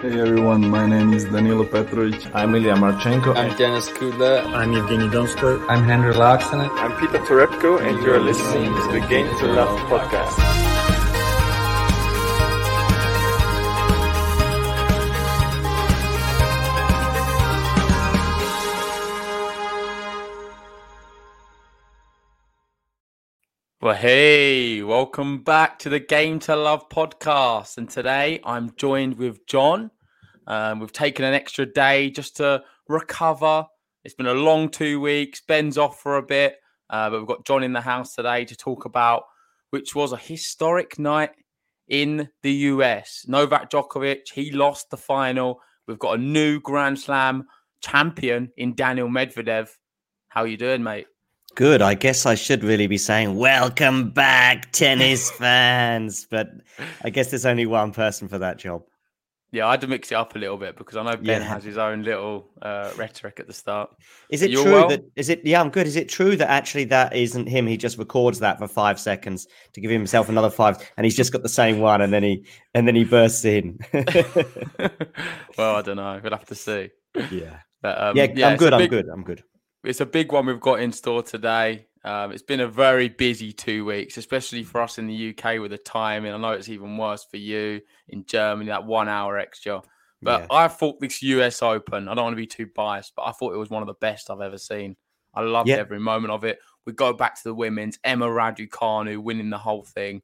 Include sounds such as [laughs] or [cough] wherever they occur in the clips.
Hey everyone, my name is Danilo Petrovic. I'm Ilya Marchenko. I'm Denis Kudla. I'm Evgeny Donskoy. I'm Henry Laaksonen. I'm Peter Torebko, and you're listening to the Game to Love podcast. Well, hey, welcome back to the Game to Love podcast. And today I'm joined with John. Um, we've taken an extra day just to recover. It's been a long two weeks. Ben's off for a bit, uh, but we've got John in the house today to talk about which was a historic night in the US. Novak Djokovic, he lost the final. We've got a new Grand Slam champion in Daniil Medvedev. How you doing, mate? Good. I guess I should really be saying welcome back, tennis [laughs] fans. But I guess there's only one person for that job. Yeah, I had to mix it up a little bit because I know Ben yeah. has his own little uh, rhetoric at the start. Is it true well? that is it? Yeah, I'm good. Is it true that actually that isn't him? He just records that for five seconds to give himself another five, and he's just got the same one, and then he and then he bursts in. [laughs] well, I don't know. We'll have to see. Yeah. But, um, yeah, yeah, I'm good. Big... I'm good. I'm good it's a big one we've got in store today. Um, it's been a very busy two weeks, especially for us in the UK with the time. And I know it's even worse for you in Germany, that one hour extra. But yeah. I thought this US Open, I don't want to be too biased, but I thought it was one of the best I've ever seen. I loved every moment of it. We go back to the women's, Emma Raducanu winning the whole thing.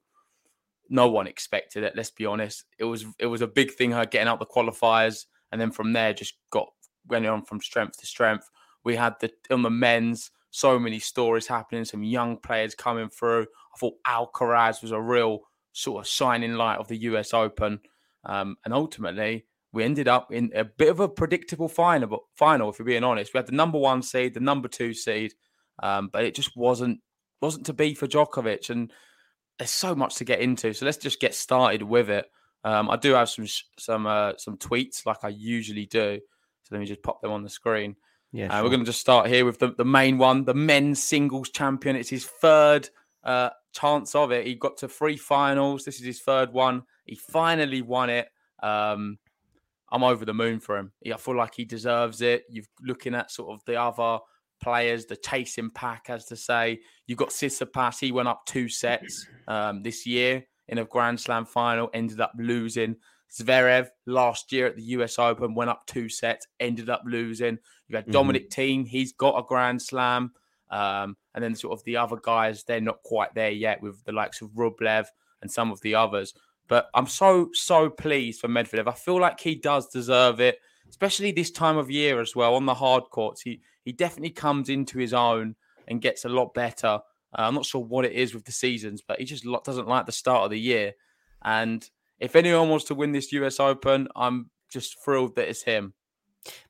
No one expected it, let's be honest. It was it was a big thing, her getting out the qualifiers, and then from there just got went on from strength to strength. We had the on the men's so many stories happening, some young players coming through. I thought Alcaraz was a real sort of shining light of the US Open, um, and ultimately we ended up in a bit of a predictable final. Final, if we're being honest, we had the number one seed, the number two seed, um, but it just wasn't wasn't to be for Djokovic, and there's so much to get into. So let's just get started with it. Um, I do have some some uh, some tweets like I usually do, so let me just pop them on the screen. Yeah, uh, we're going to just start here with the, the main one, the men's singles champion. It's his third uh, chance of it. He got to three finals. This is his third one. He finally won it. Um, I'm over the moon for him. I feel like he deserves it. You're looking at sort of the other players, the chasing pack, as to say. You've got Tsitsipas. He went up two sets um, this year in a Grand Slam final, ended up losing. Zverev last year at the US Open went up two sets, ended up losing. You've had mm-hmm. Dominic. Thiem, he's got a Grand Slam. Um, and then sort of the other guys, they're not quite there yet with the likes of Rublev and some of the others. But I'm so, so pleased for Medvedev. I feel like he does deserve it, especially this time of year as well on the hard courts. He, he definitely comes into his own and gets a lot better. Uh, I'm not sure what it is with the seasons, but he just doesn't like the start of the year. And if anyone wants to win this US Open, I'm just thrilled that it's him.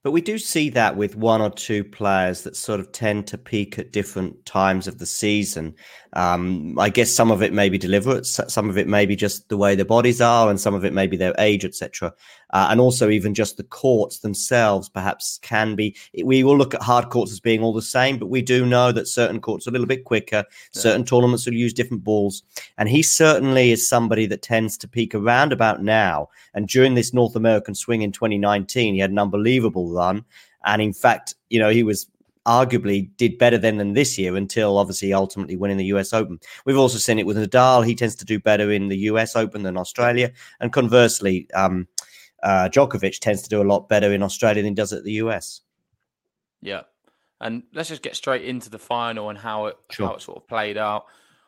But we do see that with one or two players that sort of tend to peak at different times of the season. Um, I guess some of it may be deliberate, some of it may be just the way their bodies are, and some of it may be their age, etc. uh, and also even just the courts themselves perhaps can be. We will look at hard courts as being all the same, but we do know that certain courts are a little bit quicker. Yeah. Certain tournaments will use different balls, and he certainly is somebody that tends to peak around about now. And during this North American swing in 2019, he had an unbelievable run. And in fact, you know, he was arguably did better than than this year until obviously ultimately winning the US Open. We've also seen it with Nadal. He tends to do better in the US Open than Australia. And conversely, um, uh, Djokovic tends to do a lot better in Australia than he does at the US. Yeah. And let's just get straight into the final and how it sure. how it sort of played out.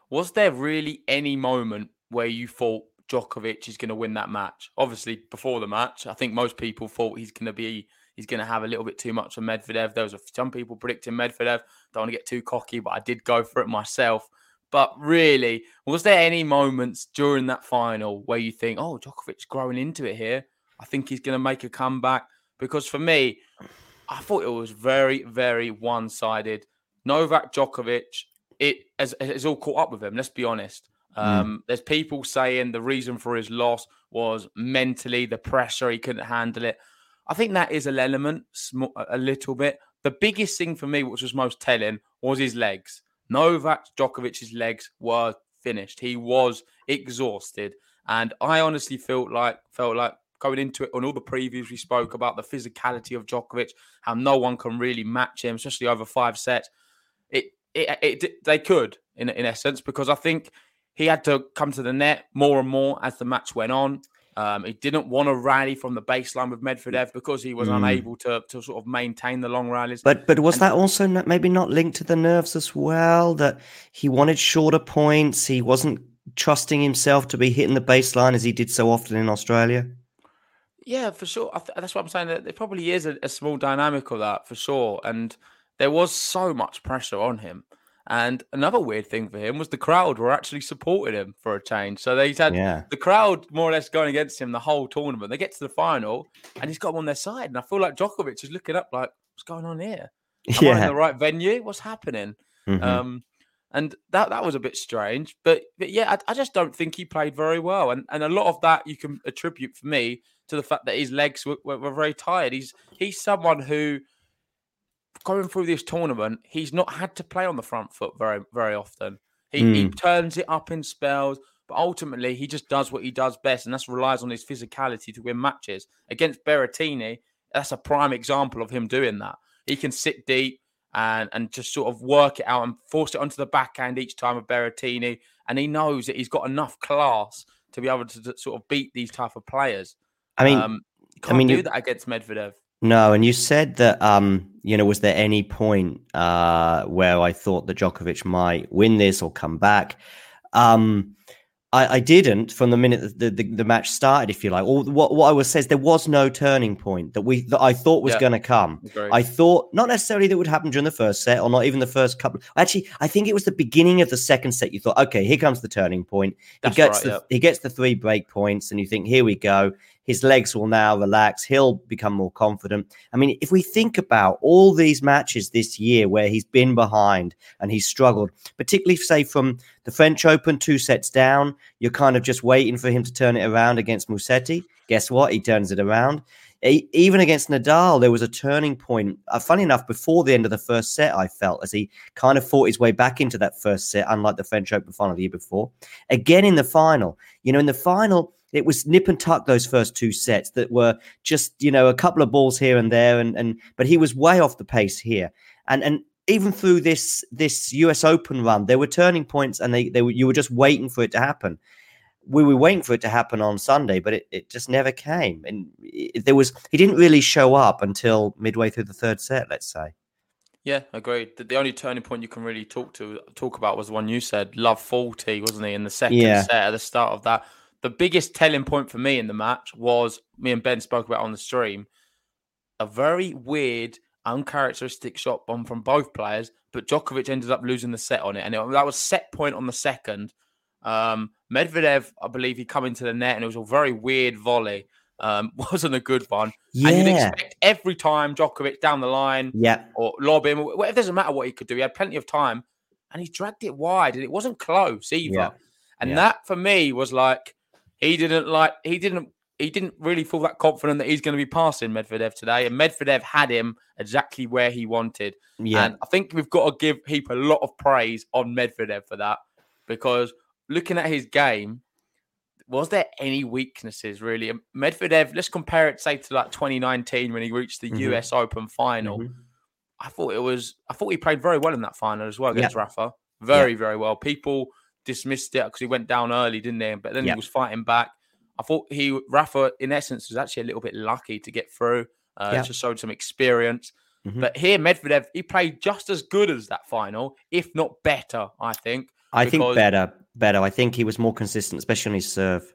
Was there really any moment where you thought Djokovic is going to win that match? Obviously, before the match, I think most people thought he's going to be he's going to have a little bit too much of Medvedev. There was a, some people predicting Medvedev. Don't want to get too cocky, but I did go for it myself. But really, was there any moments during that final where you think, oh, Djokovic's growing into it here? I think he's going to make a comeback because for me, I thought it was very, very one-sided. Novak Djokovic, it has, has all caught up with him. Let's be honest. Hmm. Um, mm. There's people saying the reason for his loss was mentally the pressure; he couldn't handle it. I think that is an element, a little bit. The biggest thing for me, which was most telling, was his legs. Novak Djokovic's legs were finished. He was exhausted, and I honestly felt like felt like going into it on all the previews we spoke about the physicality of Djokovic, how no one can really match him, especially over five sets. It, it, it, they could in in essence because I think he had to come to the net more and more as the match went on. Um, he didn't want to rally from the baseline with Medvedev because he was mm. unable to, to sort of maintain the long rallies. But but was and, that also not, maybe not linked to the nerves as well? That he wanted shorter points. He wasn't trusting himself to be hitting the baseline as he did so often in Australia. Yeah, for sure. Th- that's what I'm saying. There probably is a, a, small dynamic of that for sure. And there was so much pressure on him. And another weird thing for him was the crowd were actually supporting him for a change. So he's had yeah. the crowd more or less going against him the whole tournament. They get to the final and he's got them on their side. And I feel like Djokovic is looking up like, what's going on here? Am yeah. I in the right venue? What's happening? Mm-hmm. Um, and that that was a bit strange. But but yeah, I, I, just don't think he played very well. And and a lot of that you can attribute for me to the fact that his legs were, were, were very tired. He's he's someone who going through this tournament, he's not had to play on the front foot very very often. He, mm. he hmm. turns it up in spells, but ultimately he just does what he does best, and that's relies on his physicality to win matches. Against Berrettini, that's a prime example of him doing that. He can sit deep and and just sort of work it out and force it onto the backhand each time of Berrettini, and he knows that he's got enough class to be able to, to sort of beat these type of players. I mean, um, I mean, do that against Medvedev. No, and you said that um, you know, was there any point uh where I thought that Djokovic might win this or come back? Um I, I didn't from the minute the, the, the, match started, if you like. Or what, what I was says there was no turning point that we that I thought was yeah. going to come. I thought not necessarily that would happen during the first set or not even the first couple. Actually, I think it was the beginning of the second set. You thought, okay, here comes the turning point. That's he gets right, the yeah. he gets the three break points, and you think, here we go his legs will now relax. He'll become more confident. I mean, if we think about all these matches this year where he's been behind and he's struggled, particularly, say, from the French Open, two sets down, you're kind of just waiting for him to turn it around against Musetti. Guess what? He turns it around. Even against Nadal, there was a turning point. Uh, funny enough, before the end of the first set, I felt as he kind of fought his way back into that first set, unlike the French Open final the year before. Again in the final, you know, in the final, it was nip and tuck those first two sets that were just you know a couple of balls here and there and and but he was way off the pace here. And and even through this this US Open run there were turning points and they they were, you were just waiting for it to happen. We were waiting for it to happen on Sunday but it, it just never came. And it, there was he didn't really show up until midway through the third set let's say. Yeah, agreed. The, the only turning point you can really talk to talk about was the one you said, love forty, wasn't he, in the second yeah. set at the start of that the biggest telling point for me in the match was me and Ben spoke about on the stream a very weird, uncharacteristic shot bomb from both players, but Djokovic ended up losing the set on it, and it, that was set point on the second. Um, Medvedev, I believe, he come into the net, and it was a very weird volley. Um, [laughs] wasn't a good one. Yeah. And you'd expect every time Djokovic down the line, yeah, or lob him. It doesn't matter what he could do. He had plenty of time, and he dragged it wide, and it wasn't close either. Yeah. And yeah. that for me was like he didn't like he didn't he didn't really feel that confident that he's going to be passing Medvedev today, and Medvedev had him exactly where he wanted. Yeah. And I think we've got to give Heap a lot of praise on Medvedev for that because looking at his game, was there any weaknesses really? Medvedev, let's compare it, say, to like 2019 when he reached the Mhm. US Open final. Mhm. I thought it was, I thought he played very well in that final as well Yeah. against Rafa. Very, very well. People dismissed it because he went down early, didn't they? But then Yeah. he was fighting back. I thought he, Rafa, in essence, was actually a little bit lucky to get through. Uh, Yeah. Just showed some experience. Mhm. But here, Medvedev, he played just as good as that final, if not better, I think. I think better, better. I think he was more consistent, especially on his serve.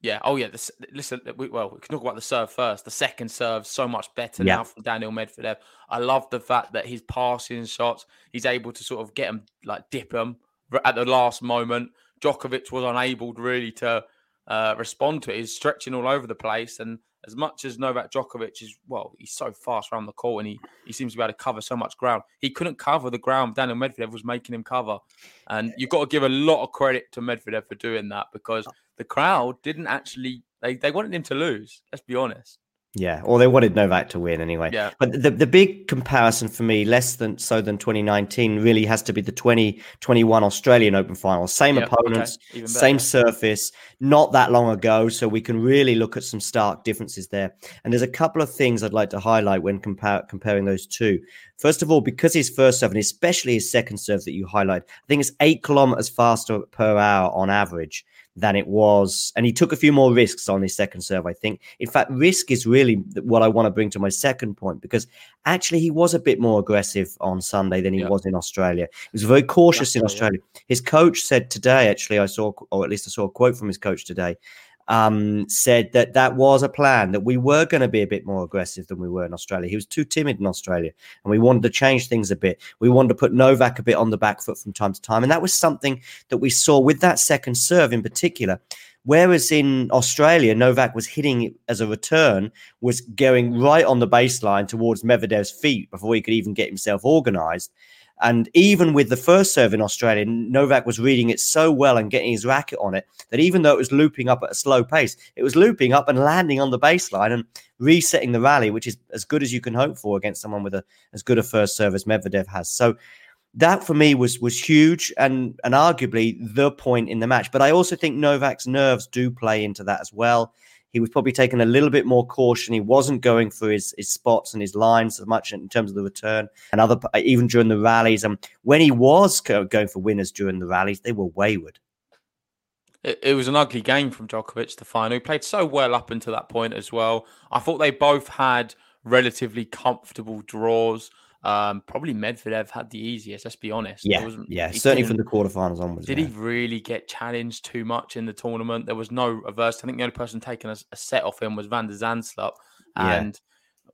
Yeah. Oh, yeah. The, listen, we, well, we can talk about the serve first. The second serve so much better Yeah. now from Daniil Medvedev. I love the fact that his passing shots, he's able to sort of get them, like dip them at the last moment. Djokovic was unable really to uh, respond to it. He's stretching all over the place. And as much as Novak Djokovic is, well, he's so fast around the court and he, he seems to be able to cover so much ground. He couldn't cover the ground Daniil Medvedev was making him cover. And you've got to give a lot of credit to Medvedev for doing that because the crowd didn't actually, they, they wanted him to lose. Let's be honest. Yeah, or they wanted Novak to win anyway. Yeah. But the the big comparison for me, less than so than 2019, really has to be the 2021 Australian Open final. Same Yep, opponents, better, same surface, not that long ago, so we can really look at some stark differences there. And there's a couple of things I'd like to highlight when compar- comparing those two. First of all, because his first serve and especially his second serve that you highlight, I think it's eight kilometers faster per hour on average than it was. And he took a few more risks on his second serve, I think. In fact, risk is really what I want to bring to my second point because actually he was a bit more aggressive on Sunday than he Yeah. was in Australia. He was very cautious in That's right, Australia. His coach said today, actually, I saw, or at least I saw a quote from his coach today, um, said that that was a plan, that we were going to be a bit more aggressive than we were in Australia. He was too timid in Australia, and we wanted to change things a bit. We wanted to put Novak a bit on the back foot from time to time. And that was something that we saw with that second serve in particular. Whereas in Australia, Novak was hitting it as a return, was going right on the baseline towards Medvedev's feet before he could even get himself organized. And even with the first serve in Australia, Novak was reading it so well and getting his racket on it that even though it was looping up at a slow pace, it was looping up and landing on the baseline and resetting the rally, which is as good as you can hope for against someone with a as good a first serve as Medvedev has. So that for me was was huge and and arguably the point in the match. But I also think Novak's nerves do play into that as well. He was probably taking a little bit more caution. He wasn't going for his, his spots and his lines as much in terms of the return and other even during the rallies. And when he was going for winners during the rallies, they were wayward. It, was an ugly game from Djokovic, the final. He played so well up until that point as well. I thought they both had relatively comfortable draws. Um, probably Medvedev had the easiest, let's be honest. Yeah, wasn't- yeah, certainly from the quarterfinals onwards. Did yeah. he really get challenged too much in the tournament? There was no reverse. I think the only person taking a, a set off him was Van de Zandschulp. Yeah. And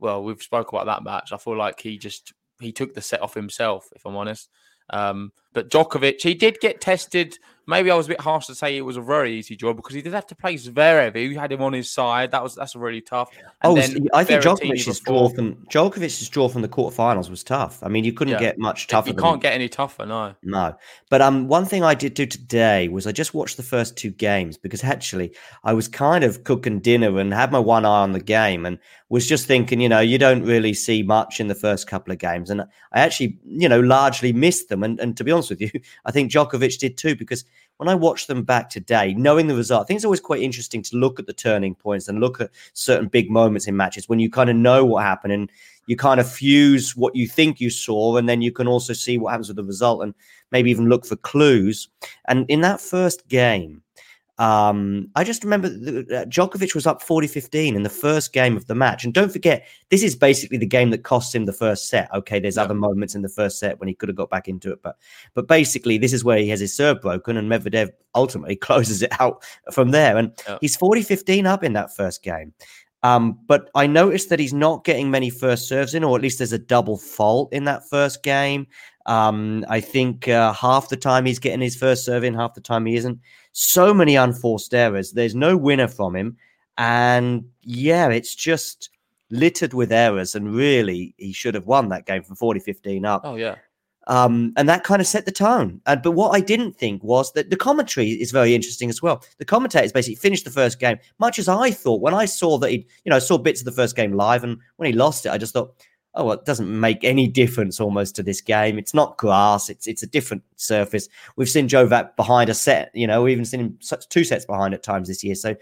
well, we've spoke about that match. I feel like he just he took the set off himself, if I'm honest. Um, but Djokovic, he did get tested. Maybe I was a bit harsh to say it was a very easy job because he did have to play Zverev. He had him on his side. That was that's really tough. And Oh, I think Djokovic's draw from Djokovic's draw from the quarterfinals was tough. I mean, you couldn't Yeah. get much tougher. You than- can't get any tougher, no. No, but um, one thing I did do today was I just watched the first two games because actually I was kind of cooking dinner and had my one eye on the game and was just thinking, you know, you don't really see much in the first couple of games, and I actually, you know, largely missed them. And and to be honest with you, [laughs] I think Djokovic did too because when I watched them back today, knowing the result, I think it's always quite interesting to look at the turning points and look at certain big moments in matches when you kind of know what happened and you kind of fuse what you think you saw, and then you can also see what happens with the result and maybe even look for clues. And in that first game, um, I just remember uh, Djokovic was up 40 15 in the first game of the match. And don't forget, this is basically the game that costs him the first set. Okay, there's Yeah. other moments in the first set when he could have got back into it, but but basically, this is where he has his serve broken, and Medvedev ultimately [laughs] closes it out from there. And Yeah. he's 40 15 up in that first game. Um, but I noticed that he's not getting many first serves in, or at least there's a double fault in that first game. Um, I think uh, half the time he's getting his first serve in, half the time he isn't. So many unforced errors. There's no winner from him. And yeah, it's just littered with errors. And really, he should have won that game from 40 15 up. Oh yeah. Um, and that kind of set the tone. Uh, but what I didn't think was that the commentary is very interesting as well. The commentators basically finished the first game, much as I thought when I saw that he, you know, I saw bits of the first game live, and when he lost it, I just thought, oh, well, it doesn't make any difference almost to this game. It's not grass. It's it's a different surface. We've seen Jovac behind a set. You know, we've even seen him two sets behind at times this year. So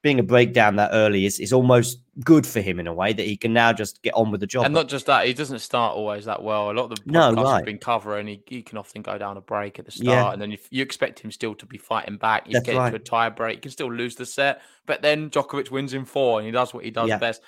being a breakdown that early is, is almost good for him in a way that he can now just get on with the job. And not just that, he doesn't start always that well. A lot of the no, podcasts right. have been covering, he, he can often go down a break at the start, Yeah. and then if you expect him still to be fighting back, you That's get right. into a tie break, he can still lose the set, but then Djokovic wins in four, and he does what he does Yeah. best.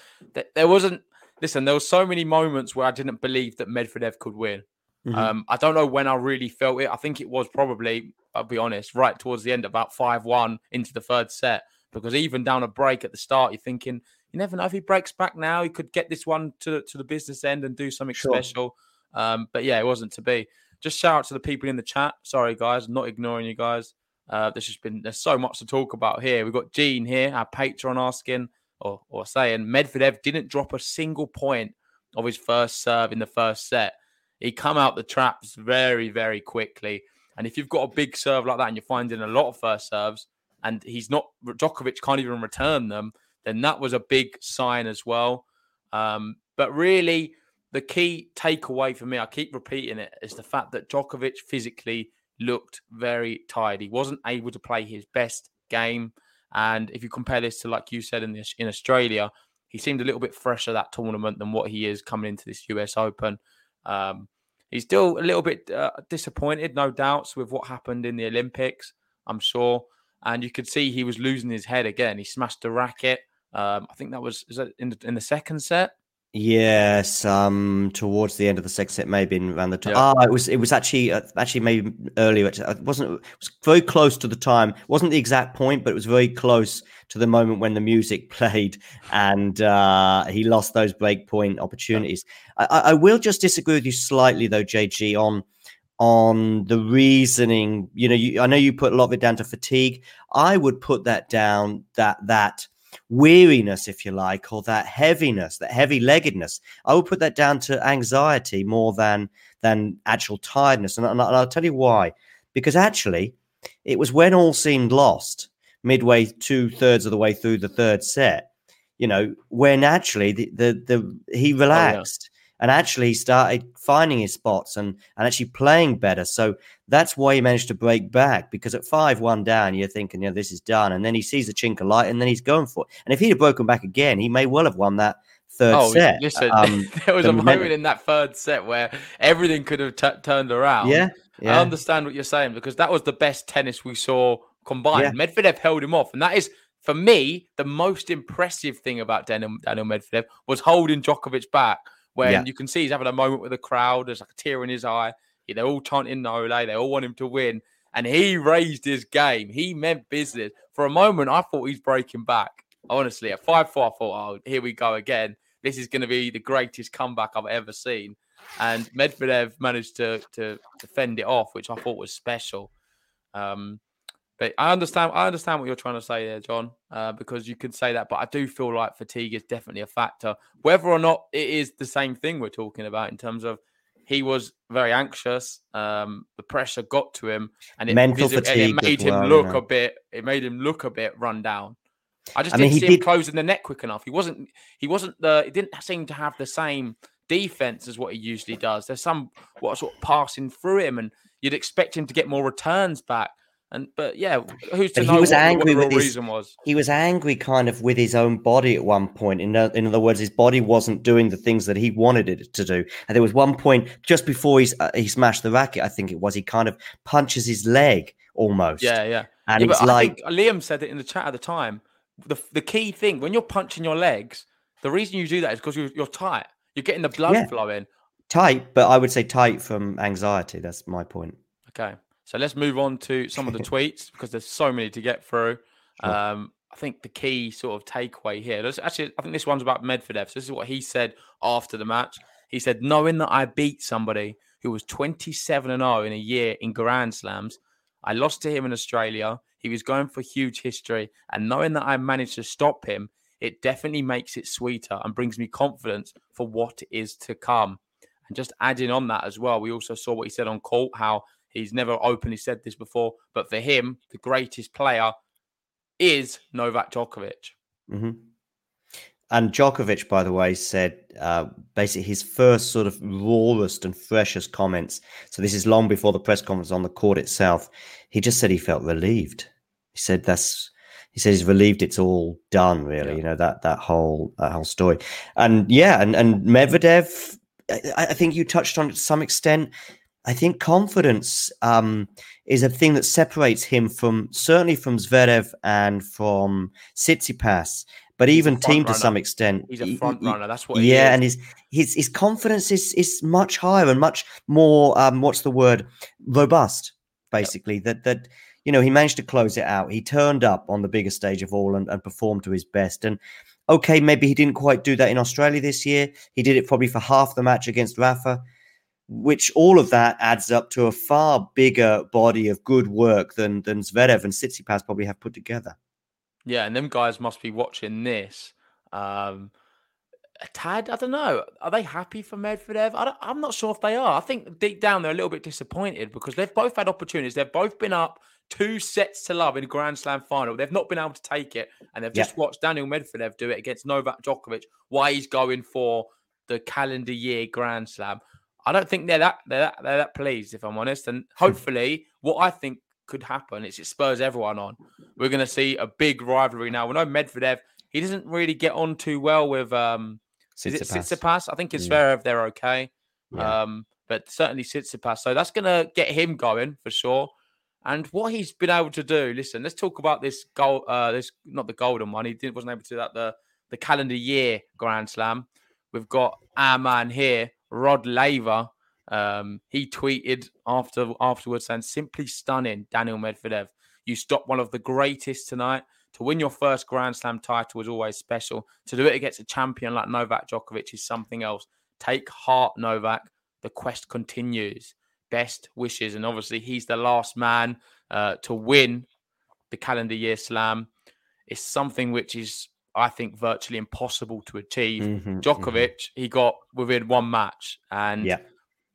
There wasn't. Listen, there were so many moments where I didn't believe that Medvedev could win. Mhm. Um, I don't know when I really felt it. I think it was probably, I'll be honest, right towards the end, about 5 1 into the third set. Because even down a break at the start, you're thinking, you never know if he breaks back now, he could get this one to, to the business end and do something Sure. special. Um, but yeah, it wasn't to be. Just shout out to the people in the chat. Sorry, guys, not ignoring you guys. Uh, there's just been there's so much to talk about here. We've got Gene here, our patron, asking or, or saying Medvedev didn't drop a single point of his first serve in the first set. He come out the traps very, very quickly. And if you've got a big serve like that and you're finding a lot of first serves and he's not Djokovic can't even return them, then that was a big sign as well. Um, but really, the key takeaway for me, I keep repeating it, is the fact that Djokovic physically looked very tired. He wasn't able to play his best game. And if you compare this to, like you said, in this in Australia, he seemed a little bit fresher that tournament than what he is coming into this US Open. Um, he's still a little bit uh, disappointed, no doubts, with what happened in the Olympics. I'm sure, and you could see he was losing his head again. He smashed the racket. Um, I think that was is that in the, in the second set. Yes, um, towards the end of the second set, maybe in around the time. Yeah. Ah, it was it was actually uh, actually maybe earlier. It it wasn't. It was very close to the time. It wasn't the exact point, but it was very close to the moment when the music [laughs] played, and uh, he lost those break point opportunities. I, I I will just disagree with you slightly, though, JG, on on the reasoning. You know, you, I know you put a lot of it down to fatigue. I would put that down that that weariness, if you like, or that heaviness, that heavy leggedness. I would put that down to anxiety more than than actual tiredness, and, and I'll tell you why. Because actually, it was when all seemed lost, midway two thirds of the way through the third set. You know, when actually the the, the he oh, relaxed. And actually, he started finding his spots and, and actually playing better. So that's why he managed to break back. Because at five one down, you're thinking, yeah, this is done. And then he sees a chink of light, and then he's going for it. And if he'd have broken back again, he may well have won that third Oh, set. listen, Um, [laughs] there was the a moment in that third set where everything could have t- turned around. Yeah, I understand what you're saying because that was the best tennis we saw combined. Yeah. Medvedev held him off, and that is for me the most impressive thing about Daniil, Daniil Medvedev was holding Djokovic back. When Yeah. you can see he's having a moment with the crowd, there's like a tear in his eye. They're all chanting Nole, they all want him to win, and he raised his game. He meant business. For a moment, I thought he's breaking back. Honestly, at five four, I thought, oh, here we go again. This is going to be the greatest comeback I've ever seen. And Medvedev managed to to defend it off, which I thought was special. Um, but I understand. I understand what you're trying to say there, John, uh, because you could say that. But I do feel like fatigue is definitely a factor. Whether or not it is the same thing we're talking about in terms of he was very anxious. Um, the pressure got to him, and it, Mental visi- and fatigue it made him well, you look know. a bit. It made him look a bit run down. I just I didn't he see did- him closing the net quick enough. He wasn't. He wasn't the. He didn't seem to have the same defense as what he usually does. There's some what sort of passing through him, and you'd expect him to get more returns back. And but yeah, who's to But he was what, what angry the with his- reason was? he was angry kind of with his own body at one point. In, in other words, his body wasn't doing the things that he wanted it to do. And there was one point just before he's, uh, he smashed the racket, I think it was, he kind of punches his leg almost. Yeah, yeah. And Yeah, it's like, think Liam said it in the chat at the time. The the key thing when you're punching your legs, the reason you do that is because you're, you're tight. You're getting the blood Yeah. flowing. tight, but I would say tight from anxiety. That's my point. Okay, so let's move on to some of the [laughs] tweets because there's so many to get through. Sure. Um, I think the key sort of takeaway here. Actually, I think this one's about Medvedev. So this is what he said after the match. He said, "Knowing that I beat somebody who was 27 and 0 in a year in Grand Slams, I lost to him in Australia. He was going for huge history, and knowing that I managed to stop him, it definitely makes it sweeter and brings me confidence for what is to come." And just adding on that as well, we also saw what he said on court, how he's never openly said this before, but for him, the greatest player is Novak Djokovic. Mm-hmm. And Djokovic, by the way, said uh, basically his first sort of rawest and freshest comments. So this is long before the press conference on the court itself. He just said he felt relieved. He said that's he says he's relieved it's all done. Really, yeah. you know that that whole that whole story. And yeah, and and Medvedev, I, I think you touched on it to some extent. I think confidence um, is a thing that separates him from certainly from Zverev and from Tsitsipas but even Thiem to some extent. He's a front runner. That's what. yeah, and his his his confidence is is much higher and much more. Um, what's the word? Robust, basically. Yep. That that you know he managed to close it out. He turned up on the biggest stage of all and, and performed to his best. And okay, maybe he didn't quite do that in Australia this year. He did it probably for half the match against Rafa. Which all of that adds up to a far bigger body of good work than than Zverev and Tsitsipas probably have put together. Yeah, and them guys must be watching this. Um, a tad, I don't know. Are they happy for Medvedev? I am not sure if they are. I think deep down they're a little bit disappointed because they've both had opportunities. They've both been up two sets to love in a Grand Slam final. They've not been able to take it, and they've just watched Daniil Medvedev do it against Novak Djokovic. Why he's going for the calendar year Grand Slam? I don't think they're that they're that, they're that pleased, if I'm honest. And hopefully, what I think could happen is it spurs everyone on. We're going to see a big rivalry now. We know Medvedev, he doesn't really get on too well with um, is it Tsitsipas? I think it's yeah. Zverev, they're okay. Yeah. Um, but certainly Tsitsipas. So that's going to get him going for sure. And what he's been able to do, listen, let's talk about this goal. Uh, this not the golden one. He didn't, wasn't able to do that. The the calendar year Grand Slam. We've got our man here, Rod Laver, um, he tweeted after afterwards saying, "Simply stunning, Daniil Medvedev. You stopped one of the greatest tonight. To win your first Grand Slam title was always special. To do it against a champion like Novak Djokovic is something else. Take heart, Novak. The quest continues. Best wishes, and obviously he's the last man uh, to win the calendar year Slam. It's something which is I think virtually impossible to achieve. Mm-hmm, Djokovic, mm-hmm. he got within one match, and yeah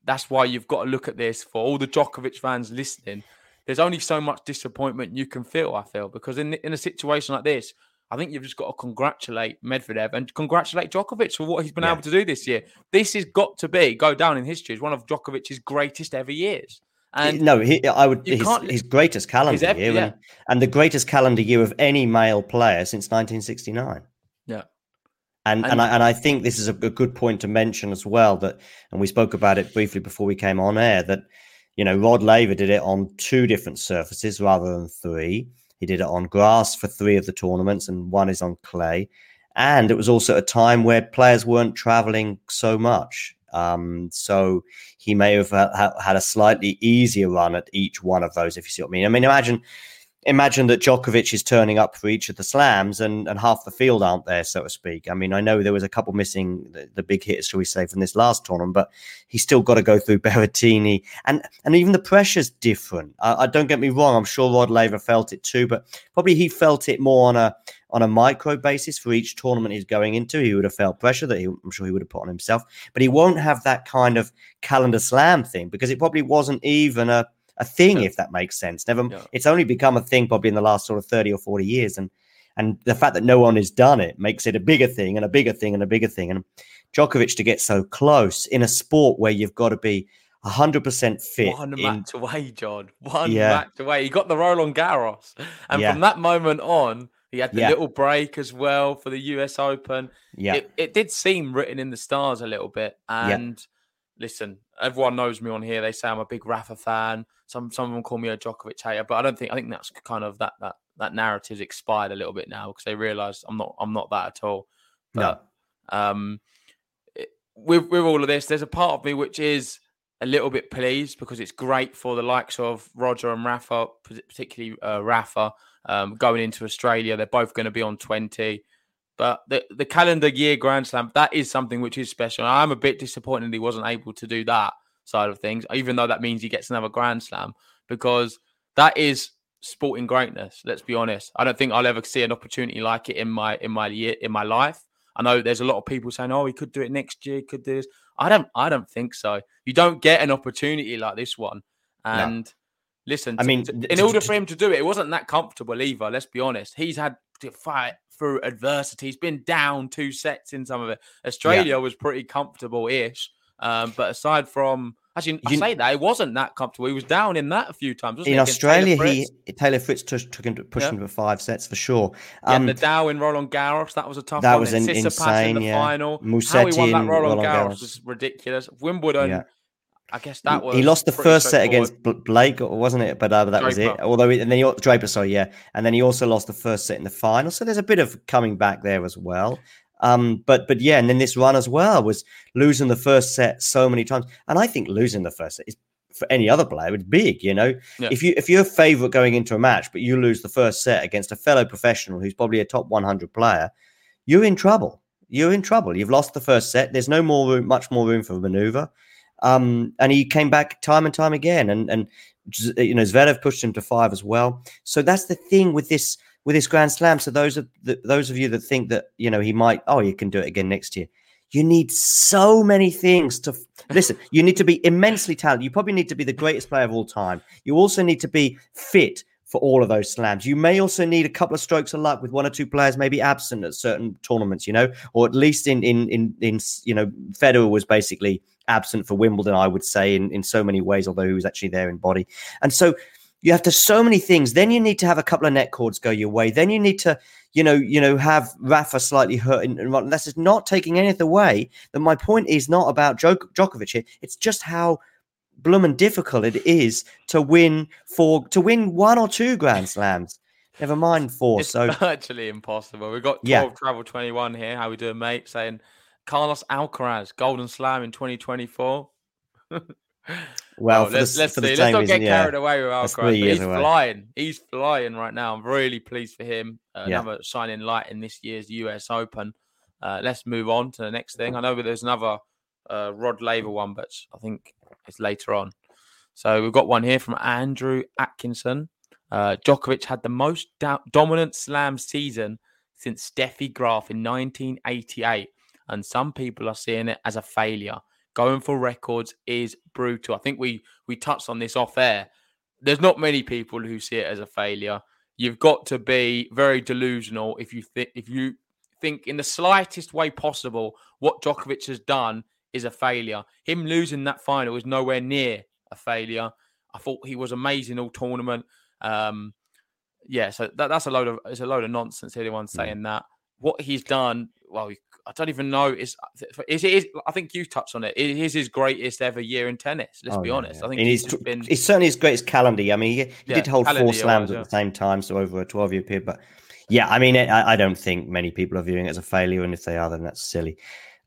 that's why you've got to look at this for all the Djokovic fans listening. There's only so much disappointment you can feel, I feel, because in in a situation like this, I think you've just got to congratulate Medvedev and congratulate Djokovic for what he's been yeah. able to do this year. This has got to be go down in history as one of Djokovic's greatest ever years. And no, he, I would his, his greatest calendar his year, yeah. and, and the greatest calendar year of any male player since 1969. Yeah, and and, and I, and I think this is a, a, good point to mention as well that, and we spoke about it briefly before we came on air that, you know, Rod Laver did it on two different surfaces rather than three. He did it on grass for three of the tournaments, and one is on clay. And it was also a time where players weren't traveling so much. Um, so he may have had a slightly easier run at each one of those, if you see what I mean. I mean, imagine imagine that Djokovic is turning up for each of the slams and, and half the field aren't there, so to speak. I mean, I know there was a couple missing the, the big hitters, shall we say, from this last tournament, but he's still got to go through [laughs] Berrettini. And and even the pressure's different. I, I don't get me wrong, I'm sure Rod Laver felt it too, but probably he felt it more on a on a micro basis for each tournament he's going into. He would have felt pressure that he, I'm sure he would have put on himself, but he won't have that kind of calendar slam thing because it probably wasn't even a a thing, yeah. if that makes sense. Never, yeah. it's only become a thing probably in the last sort of thirty or forty years, and and the fact that no one has done it makes it a bigger thing and a bigger thing and a bigger thing. And Djokovic to get so close in a sport where you've got to be hundred percent fit. One in... match away, John. One yeah. match away. He got the Roland Garros, and yeah. from that moment on, he had the yeah. little break as well for the U.S. Open. Yeah, it, it, did seem written in the stars a little bit. And listen, everyone knows me on here. They say I'm a big Rafa fan. Some some of them call me a Djokovic hater, but I don't think I think that's kind of that that that narrative's expired a little bit now because they realise I'm not I'm not that at all. But, no. Um, with with all of this, there's a part of me which is a little bit pleased because it's great for the likes of Roger and Rafa, particularly uh, Rafa, um, going into Australia. They're both going to be on 20. But the, the calendar year Grand Slam, that is something which is special. I'm a bit disappointed he wasn't able to do that side of things, even though that means he gets another Grand Slam, because that is sporting greatness. Let's be honest. I don't think I'll ever see an opportunity like it in my in my year in my life. I know there's a lot of people saying, "Oh, he could do it next year. He could do this." I don't. I don't think so. You don't get an opportunity like this one, and. No. Listen, I mean, to, in order for him to do it, it wasn't that comfortable either. Let's be honest. He's had to fight through adversity. He's been down two sets in some of it. Australia yeah. was pretty comfortable ish. Um, but aside from actually, I say that it wasn't that comfortable. He was down in that a few times. in Australia, Taylor he Taylor Fritz took, took him to push yeah. him to five sets for sure. Um, yeah, Nadal in Roland Garros that was a tough. That one. was an insane. In the yeah. final. Musetti How he won that Roland, Roland Garros, Garros was ridiculous. Wimbledon. Yeah. I guess that was he lost the first set against Blake, wasn't it? But uh, that Draper. was it. Although, and then he Draper, sorry, yeah, and then he also lost the first set in the final. So there's a bit of coming back there as well. Um, but but yeah, and then this run as well was losing the first set so many times, and I think losing the first set is for any other player it's big. You know, yeah. if you if you're a favorite going into a match, but you lose the first set against a fellow professional who's probably a top 100 player, you're in trouble. You're in trouble. You've lost the first set. There's no more room, much more room for maneuver. Um, and he came back time and time again, and and you know Zverev pushed him to five as well. So that's the thing with this with this Grand Slam. So those of the, those of you that think that you know he might, oh, you can do it again next year. You need so many things to [laughs] listen. You need to be immensely talented. You probably need to be the greatest player of all time. You also need to be fit for all of those slams. You may also need a couple of strokes of luck with one or two players maybe absent at certain tournaments, you know, or at least in in in in you know, Federer was basically absent for Wimbledon, I would say, in, in so many ways, although he was actually there in body. And so you have to so many things. Then you need to have a couple of net cords go your way. Then you need to, you know, you know, have Rafa slightly hurt. And that's just not taking anything away. That my point is not about Djok- Djokovic here. It's just how bloomin' difficult it is to win for to win one or two Grand Slams. Never mind four. It's so [laughs] actually impossible. We've got 12 yeah. travel 21 here. How we doing, mate? Saying Carlos Alcaraz, Golden Slam in 2024. [laughs] well, let's, the, let's see. Let's not get yeah. carried away with Alcaraz. He's away. flying. He's flying right now. I'm really pleased for him. Uh, yeah. Another shining light in this year's US Open. Uh, let's move on to the next thing. I know there's another uh, Rod Laver one, but I think it's later on. So we've got one here from Andrew Atkinson. Uh, Djokovic had the most do- dominant slam season since Steffi Graf in 1988 and some people are seeing it as a failure. Going for records is brutal. I think we we touched on this off air. There's not many people who see it as a failure. You've got to be very delusional if you think if you think in the slightest way possible what Djokovic has done is a failure. Him losing that final is nowhere near a failure. I thought he was amazing all tournament. Um, yeah, so that, that's a load of it's a load of nonsense. Anyone saying that what he's done, well, I don't even know. Is is it? I think you touched on it. It is his greatest ever year in tennis. Let's oh, be yeah, honest. Yeah. I think he's, he's been. It's certainly his greatest calendar. I mean, he, he yeah, did hold four slams was, at the same time, so over a twelve-year period. But yeah, I mean, I, I, don't think many people are viewing it as a failure, and if they are, then that's silly.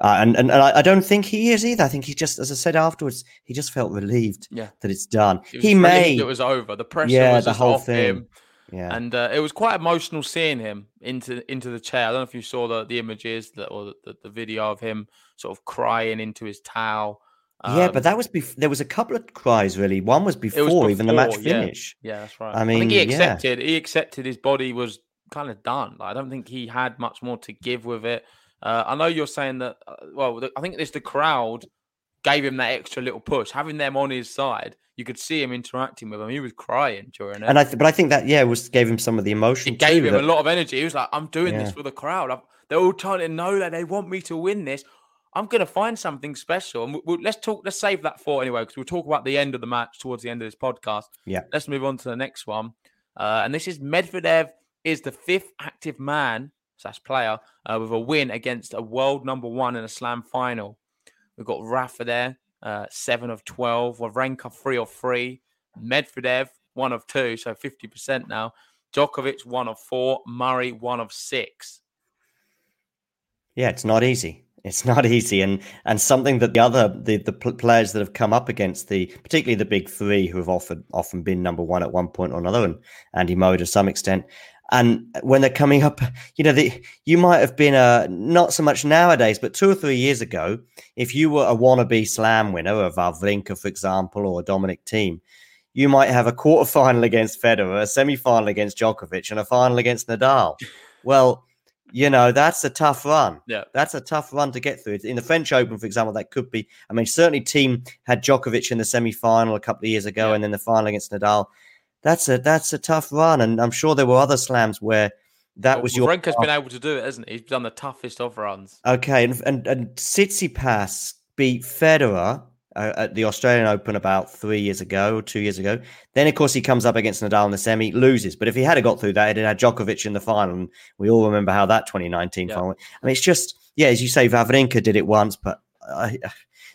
Uh, and, and, and I, don't think he is either. I think he just, as I said afterwards, he just felt relieved yeah. that it's done. He may. It was over. The pressure yeah, was the whole thing. Him. Yeah, and uh, it was quite emotional seeing him into into the chair. I don't know if you saw the the images that, or the, the video of him sort of crying into his towel. Um, yeah, but that was before. There was a couple of cries really. One was before, was before even the match finish. Yeah, yeah that's right. I mean, I think he accepted. Yeah. He accepted his body was kind of done. Like, I don't think he had much more to give with it. Uh, I know you're saying that. Uh, well, the, I think it's the crowd gave him that extra little push. Having them on his side, you could see him interacting with him. He was crying during it. And I, th- but I think that yeah was gave him some of the emotion. It gave too, him that... a lot of energy. He was like, "I'm doing yeah. this for the crowd. I'm, they're all trying to know that they want me to win this. I'm going to find something special." And we'll, let's talk. Let's save that for anyway because we'll talk about the end of the match towards the end of this podcast. Yeah. Let's move on to the next one. Uh, and this is Medvedev is the fifth active man slash player uh, with a win against a world number one in a slam final. We've got Rafa there, uh, seven of 12. Wawrinka, three of three. Medvedev, one of two, so 50% now. Djokovic, one of four. Murray, one of six. Yeah, it's not easy. It's [laughs] not easy, and and something that the other the the players that have come up against the particularly the big three who have often often been number one at one point or another, and Andy Murray to some extent, and when they're coming up, you know, the, you might have been a not so much nowadays, but two or three years ago, if you were a wannabe slam winner, a Wawrinka, for example, or a Dominic Thiem, you might have a quarterfinal against Federer, a semi-final against Djokovic, and a final against Nadal. Well, you know, that's a tough run. Yeah. That's a tough run to get through. In the French Open, for example, that could be. I mean, certainly Thiem had Djokovic in the semi final a couple of years ago Yeah. and then the final against Nadal. That's a that's a tough run. And I'm sure there were other slams where that Well, was your Wawrinka's been able to do it, hasn't he? He's done the toughest of runs. Okay, and and, and Tsitsipas beat Federer uh, at the Australian Open about three years ago, or two years ago. Then, of course, he comes up against Nadal in the semi, loses. But if he had got through that, he'd had Djokovic in the final, and we all remember how that 2019 Yeah. final. went. I mean, it's just yeah, as you say, Wawrinka did it once, but uh,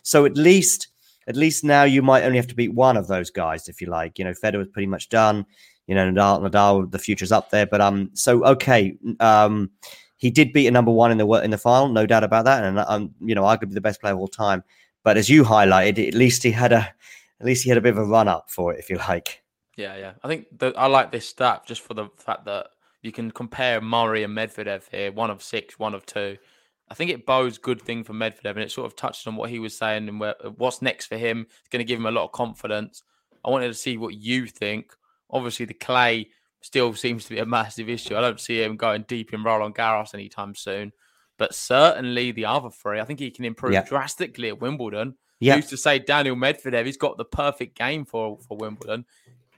so at least at least now you might only have to beat one of those guys if you like. You know, Federer Federer's pretty much done. You know, Nadal, Nadal, the future's up there. But um, so okay, um, he did beat a number one in the in the final, no doubt about that, and um, you know, arguably the best player of all time. But as you highlighted, at least he had a at least he had a bit of a run up for it, if you like. Yeah, yeah. I think that I like this stat just for the fact that you can compare Murray and Medvedev here, one of six, one of two. I think it bodes good thing for Medvedev, and it sort of touched on what he was saying and where, what's next for him. It's going to give him a lot of confidence. I wanted to see what you think. Obviously, the clay still seems to be a [laughs] massive issue. I don't see him going deep in Roland Garros anytime soon. But certainly the other three, I think he can improve Yeah. drastically at Wimbledon. Yeah. Used to say Daniil Medvedev, he's got the perfect game for for Wimbledon.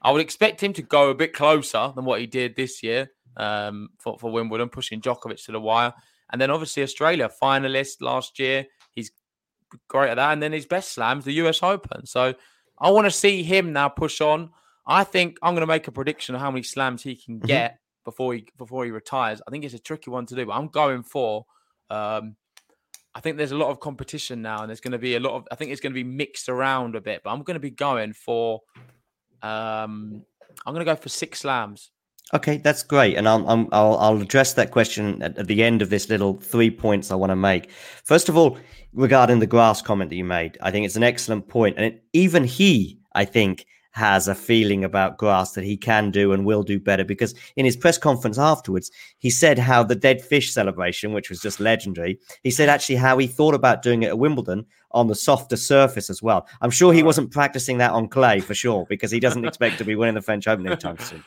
I would expect him to go a bit closer than what he did this year um, for, for Wimbledon, pushing Djokovic to the wire. And then obviously Australia, finalist last year. He's great at that. And then his best slams, the US Open. So I want to see him now push on. I think I'm going to make a prediction of how many slams he can Mhm. get before he before he retires. I think it's a tricky one to do, but I'm going for. Um, I think there's a lot of competition now, and there's going to be a lot of. I think it's going to be mixed around a bit, but I'm going to be going for. Um, I'm going to go for six slams. Okay, that's great, and I'll I'm, I'll, I'll address that question at, at the end of this little three points I want to make. First of all, regarding the grass comment that you made, I think it's an excellent point, and it, even he, I think, has a feeling about grass that he can do and will do better because in his press conference afterwards, he said how the dead fish celebration, which was just legendary, he said actually how he thought about doing it at Wimbledon on the softer surface as well. I'm sure he wasn't practicing that on clay for sure because he doesn't expect to be winning the French Open anytime soon.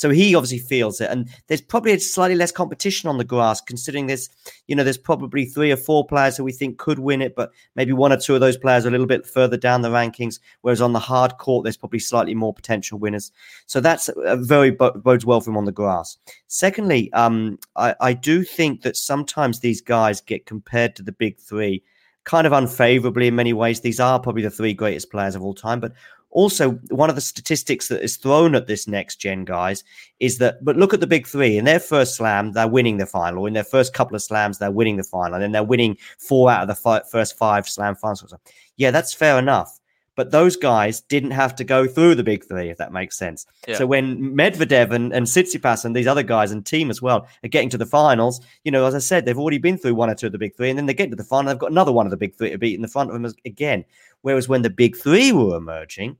So he obviously feels it, and there's probably slightly less competition on the grass, considering there's, you know, there's probably three or four players who we think could win it, but maybe one or two of those players are a little bit further down the rankings. Whereas on the hard court, there's probably slightly more potential winners. So that's a very bodes well for him on the grass. Secondly, um, I, I do think that sometimes these guys get compared to the big three kind of unfavorably in many ways. These are probably the three greatest players of all time, but also one of the statistics that is thrown at this next gen guys is that but look at the big three. In their first slam they're winning the final. In their first couple of slams they're winning the final. And then they're winning four out of the fi- first five slam finals. Yeah that's fair enough but those guys didn't have to go through the big three if that makes sense Yeah. so when medvedev and, and Tsitsipas and these other guys and Thiem as well are getting to the finals you know as i said they've already been through one or two of the big three and then they get to the final they've got another one of the big three to beat in the front of them again Whereas when the big three were emerging,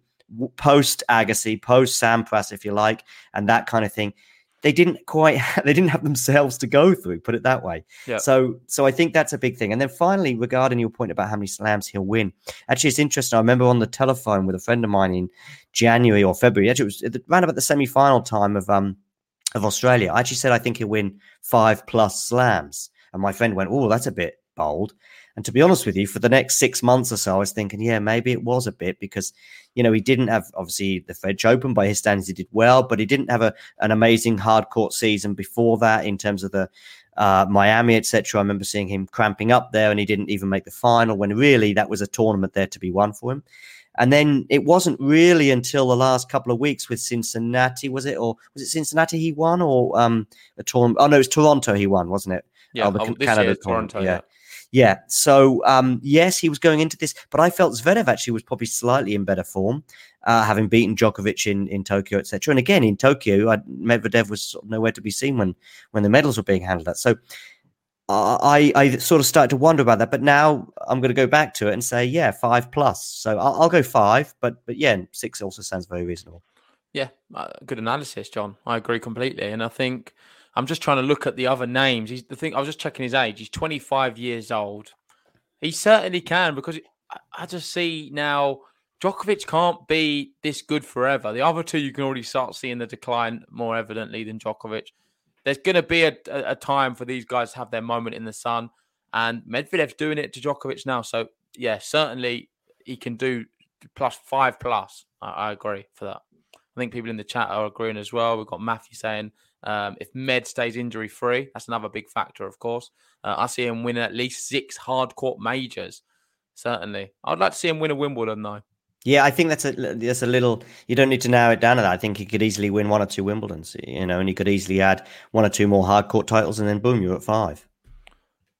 post Agassi, post Sampras, if you like, and that kind of thing, they didn't quite [laughs] they didn't have themselves to go through. Put it that way. Yeah. So so I think that's a big thing. And then finally, regarding your point about how many slams he'll win, actually it's interesting. I remember on the telephone with a friend of mine in January or February. Actually, it was around about the semi final time of um of Australia. I actually said I think he'll win five plus slams, and my friend went, "Oh, that's a bit bold." And to be honest with you, for the next six months or so, I was thinking, yeah, maybe it was a bit because, you know, he didn't have obviously the French Open by his standards, he did well, but he didn't have a, an amazing hard court season before that in terms of the uh, Miami, etc. I remember seeing him cramping up there and he didn't even make the final when really that was a tournament there to be won for him. And then it wasn't really until the last couple of weeks with Cincinnati, was it? Or was it Cincinnati he won or um, a tournament? Oh, no, it was Toronto he won, wasn't it? Yeah, Oh, the oh, Canada year, Toronto. yeah. Yeah. Yeah. So um, yes, he was going into this, but I felt Zverev actually was probably slightly in better form, uh, having beaten Djokovic in, in Tokyo, etc. And again in Tokyo, I, Medvedev was nowhere to be seen when when the medals were being handed Out. So I I sort of started to wonder about that, but now I'm going to go back to it and say yeah, five plus. So I'll, I'll go five, but but yeah, six also sounds very reasonable. Yeah, uh, good analysis, John. I agree completely, and I think I'm just trying to look at the other names. He's the thing. I was just checking his age. He's 25 years old. He certainly can because I, just see now Djokovic can't be this good forever. The other two you can already start seeing the decline more evidently than Djokovic. there's going to be a, a, a, time for these guys to have their moment in the sun, and Medvedev's doing it to Djokovic now. So yeah, certainly he can do plus five plus. I, I agree for that. I think people in the chat are agreeing as well. We've got Matthew saying um, if Med stays injury free, that's another big factor, of course. Uh, I see him winning at least six hard court majors. Certainly, I'd like to see him win a Wimbledon though. Yeah, I think that's a that's a little. You don't need to narrow it down to that. I think he could easily win one or two Wimbledons, you know, and he could easily add one or two more hard court titles, and then boom, you're at five.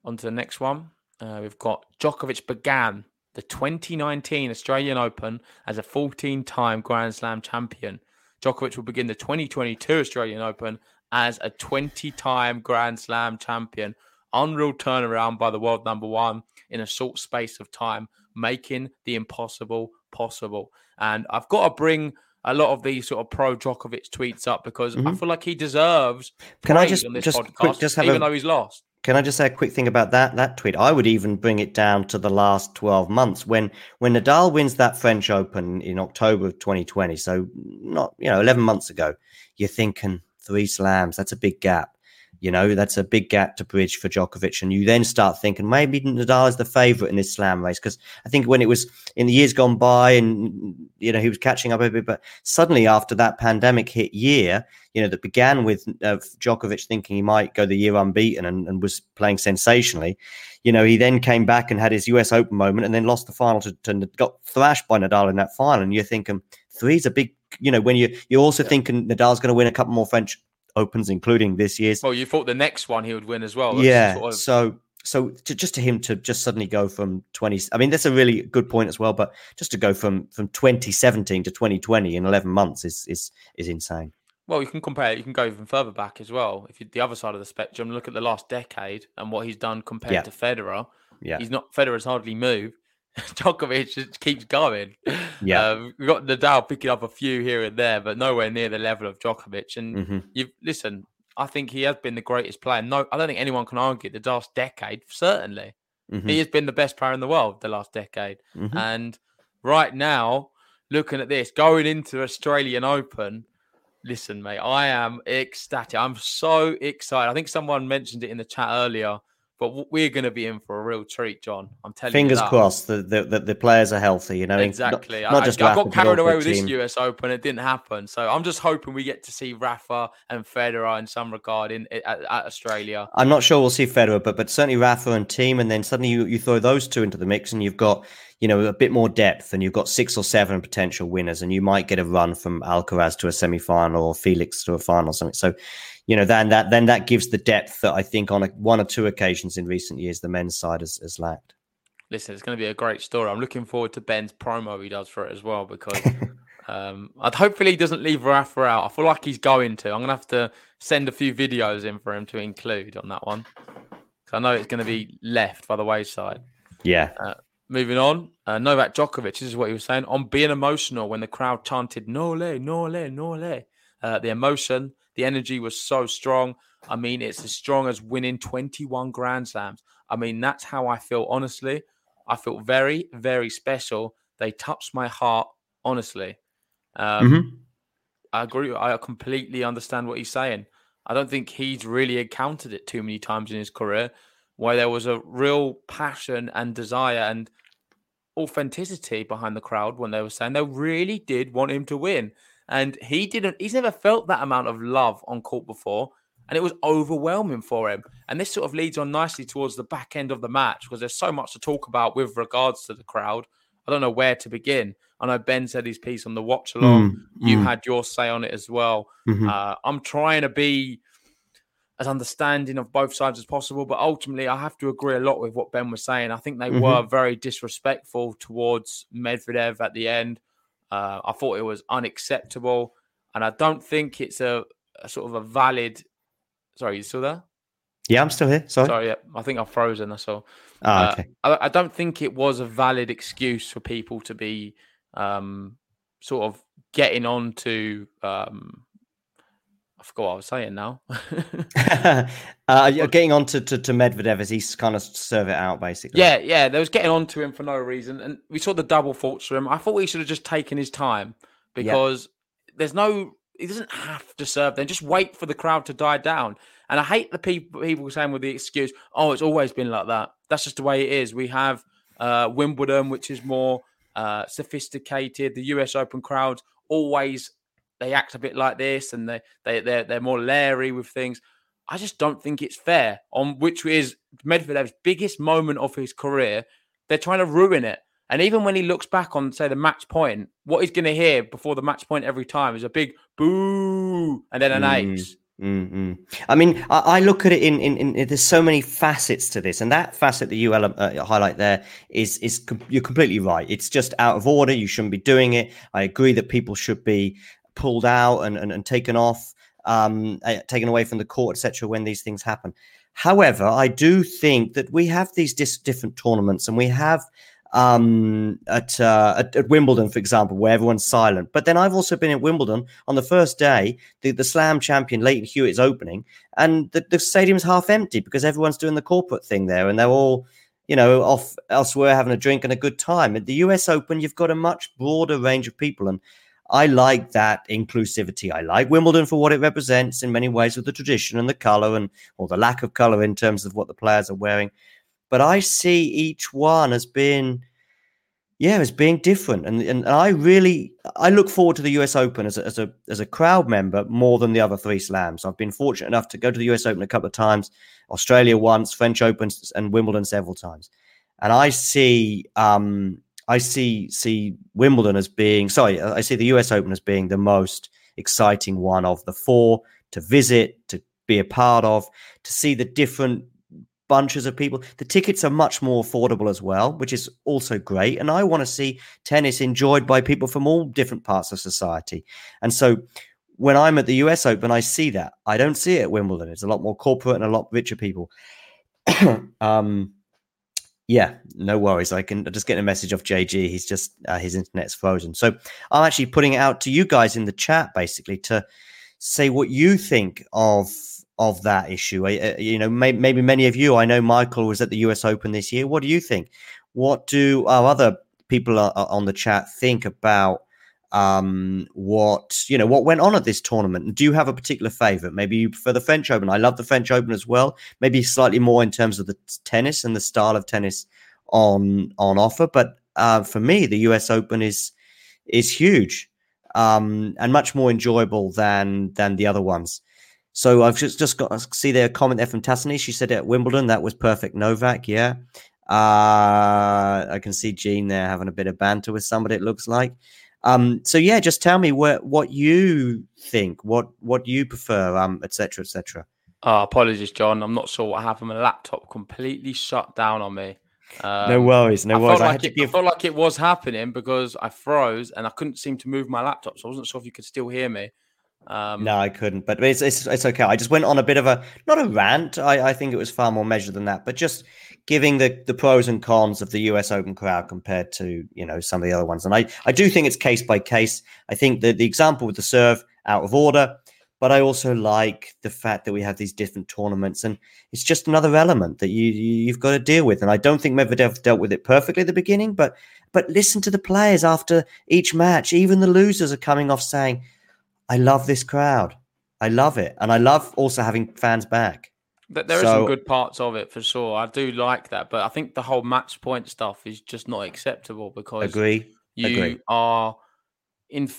On to the next one. Uh, we've got Djokovic began the 2019 Australian Open as a 14-time Grand Slam champion. Djokovic will begin the 2022 Australian Open as a 20-time Grand Slam champion. Unreal turnaround by the world number one in a short space of time, making the impossible possible. And I've got to bring a lot of these sort of pro Djokovic tweets up because mm-hmm. I feel like he deserves. Can I just just podcast, quick, just have even a, though he's lost? Can I just say a quick thing about that that tweet? I would even bring it down to the last twelve months when when Nadal wins that French Open in October of 2020. So not you know eleven months ago. You're thinking three slams. That's a big gap. You know, that's a big gap to bridge for Djokovic. And you then start thinking maybe Nadal is the favourite in this slam race. Because I think when it was in the years gone by and, you know, he was catching up a bit, but suddenly after that pandemic hit year, you know, that began with uh, Djokovic thinking he might go the year unbeaten and, and was playing sensationally, you know, he then came back and had his US Open moment and then lost the final to, to got thrashed by Nadal in that final. And you're thinking three's a big, you know, when you you're also thinking Nadal's going to win a couple more French opens, including this year's. Well, you thought the next one he would win as well. Yeah. Sort of... So so to, just to him to just suddenly go from 20 i mean that's a really good point as well but just to go from from 2017 to 2020 in 11 months is is is insane well you can compare you can go even further back as well if you the other side of the spectrum look at the last decade and what he's done compared yeah. to federer yeah he's not federer's hardly moved [laughs] Djokovic just keeps going. Yeah, um, we've got Nadal picking up a few here and there, but nowhere near the level of Djokovic. And mm-hmm. you listen, I think he has been the greatest player. No, I don't think anyone can argue the last decade. Certainly, mm-hmm. he has been the best player in the world the last decade. Mm-hmm. And right now, looking at this, going into Australian Open, listen, mate, I am ecstatic. I'm so excited. I think someone mentioned it in the chat earlier but we're going to be in for a real treat, John. I'm telling Fingers you. Fingers crossed that the, the, the, players are healthy. You know, exactly. Not, not just I, I got carried away with Thiem. this US Open. It didn't happen. So I'm just hoping we get to see Rafa and Federer in some regard in at, at Australia. I'm not sure we'll see Federer, but but certainly Rafa and Thiem. and then suddenly you, you throw those two into the mix, and you've got you know a bit more depth, and you've got six or seven potential winners, and you might get a run from Alcaraz to a semi final or Felix to a final or something. So you know, then that then that gives the depth that I think on a, one or two occasions in recent years the men's side has, has lacked. Listen, it's going to be a great story. I'm looking forward to Ben's promo he does for it as well because [laughs] um, I'd hopefully he doesn't leave Rafa out. I feel like he's going to. I'm going to have to send a few videos in for him to include on that one because I know it's going to be left by the wayside. Yeah. Uh, moving on, uh, Novak Djokovic. This is what he was saying on being emotional when the crowd chanted "Nole, no le, Nole." Uh, the emotion the energy was so strong. I mean, it's as strong as winning 21 Grand Slams. I mean, that's how I feel, honestly. I feel very, very special. They touched my heart, honestly. Um, mm-hmm. I agree. I completely understand what he's saying. I don't think he's really encountered it too many times in his career where there was a real passion and desire and authenticity behind the crowd when they were saying they really did want him to win. And he didn't, he's never felt that amount of love on court before. And it was overwhelming for him. And this sort of leads on nicely towards the back end of the match because there's so much to talk about with regards to the crowd. I don't know where to begin. I know Ben said his piece on the watch along. Mm, you mm. had your say on it as well. Mm-hmm. Uh, I'm trying to be as understanding of both sides as possible, but ultimately, I have to agree a lot with what Ben was saying. I think they mm-hmm. were very disrespectful towards Medvedev at the end. Uh, I thought it was unacceptable, and I don't think it's a, a, sort of a valid. Sorry, you still there? Yeah, I'm still here. Sorry. Sorry, yeah, I think I've frozen. That's all. Oh, okay. Uh, I, I, don't think it was a valid excuse for people to be um, sort of getting on to um, I forgot what I was saying now. [laughs] uh, getting on to, to, to, Medvedev as he's kind of serve it out, basically. Yeah, yeah. They was getting on to him for no reason. And we saw the double faults for him. I thought he should have just taken his time because there's no, he doesn't have to serve. Then just wait for the crowd to die down. And I hate the people people saying with the excuse, "Oh, it's always been like that." That's just the way it is. We have uh, Wimbledon, which is more uh, sophisticated. The U.S. Open crowds always they act a bit like this, and they they they're, they're more leery with things. I just don't think it's fair. On which is Medvedev's biggest moment of his career, they're trying to ruin it. And even when he looks back on, say, the match point, what he's going to hear before the match point every time is a big boo and then an mm. ace. Mm-hmm. I mean, I, I, look at it in, in, in, There's so many facets to this, and that facet that you uh, highlight there is is com- you're completely right. It's just out of order. You shouldn't be doing it. I agree that people should be pulled out and and, and taken off, um, uh, taken away from the court, etc. When these things happen. However, I do think that we have these dis- different tournaments, and we have um, at, uh, at, at Wimbledon, for example, where everyone's silent. But then I've also been at Wimbledon on the first day. The, the Slam champion Lleyton Hewitt is opening, and the, the stadium's half empty because everyone's doing the corporate thing there, and they're all you know off elsewhere having a drink and a good time. At the U.S. Open, you've got a much broader range of people, and I like that inclusivity. I like Wimbledon for what it represents in many ways with the tradition and the color and or the lack of color in terms of what the players are wearing but I see each one as being, yeah, as being different. And and I really I look forward to the US Open as a, as a as a crowd member more than the other three slams. I've been fortunate enough to go to the US Open a couple of times, Australia once, French Open and Wimbledon several times. And I see um I see see Wimbledon as being sorry, I see the US Open as being the most exciting one of the four to visit, to be a part of, to see the different bunches of people. The tickets are much more affordable as well, which is also great. And I want to see tennis enjoyed by people from all different parts of society. And so when I'm at the US Open, I see that. I don't see it at Wimbledon. It's a lot more corporate and a lot richer people. [coughs] um, yeah, no worries. I can just get a message off JG. He's just uh, his internet's frozen. So I'm actually putting it out to you guys in the chat, basically, to say what you think of of that issue. Uh, you know, may, maybe many of you, I know Michael was at the US Open this year. What do you think? What do our other people on the chat think about um, what you know what went on at this tournament? Do you have a particular favorite? Maybe you prefer the French Open. I love the French Open as well. Maybe slightly more in terms of the tennis and the style of tennis on on offer. But uh, for me, the US Open is is huge um, and much more enjoyable than than the other ones. So I've just, just got to see their comment there from Tassini. She said at Wimbledon that was perfect Novak. Yeah. Uh, I can see Jean there having a bit of banter with somebody. It looks like. Um, so yeah, just tell me what what you think, what what you prefer, um, etc. etc. Oh, apologies, John. I'm not sure what happened. My laptop completely shut down on me. Um, no worries, no I worries. Felt like I, it, give... I felt like it was happening because I froze and I couldn't seem to move my laptop, so I wasn't sure if you could still hear me. Um, no, I couldn't, but it's, it's it's okay. I just went on a bit of a not a rant. I, I think it was far more measured than that, but just giving the the pros and cons of the U.S. Open crowd compared to you know some of the other ones. And I I do think it's case by case. I think that the example with the serve out of order, but I also like the fact that we have these different tournaments, and it's just another element that you you've got to deal with. And I don't think Medvedev dealt with it perfectly at the beginning, but but listen to the players after each match. Even the losers are coming off saying I love this crowd. I love it, and I love also having fans back. But there so, are some good parts of it for sure. I do like that, but I think the whole match point stuff is just not acceptable because agree. You agree. are in.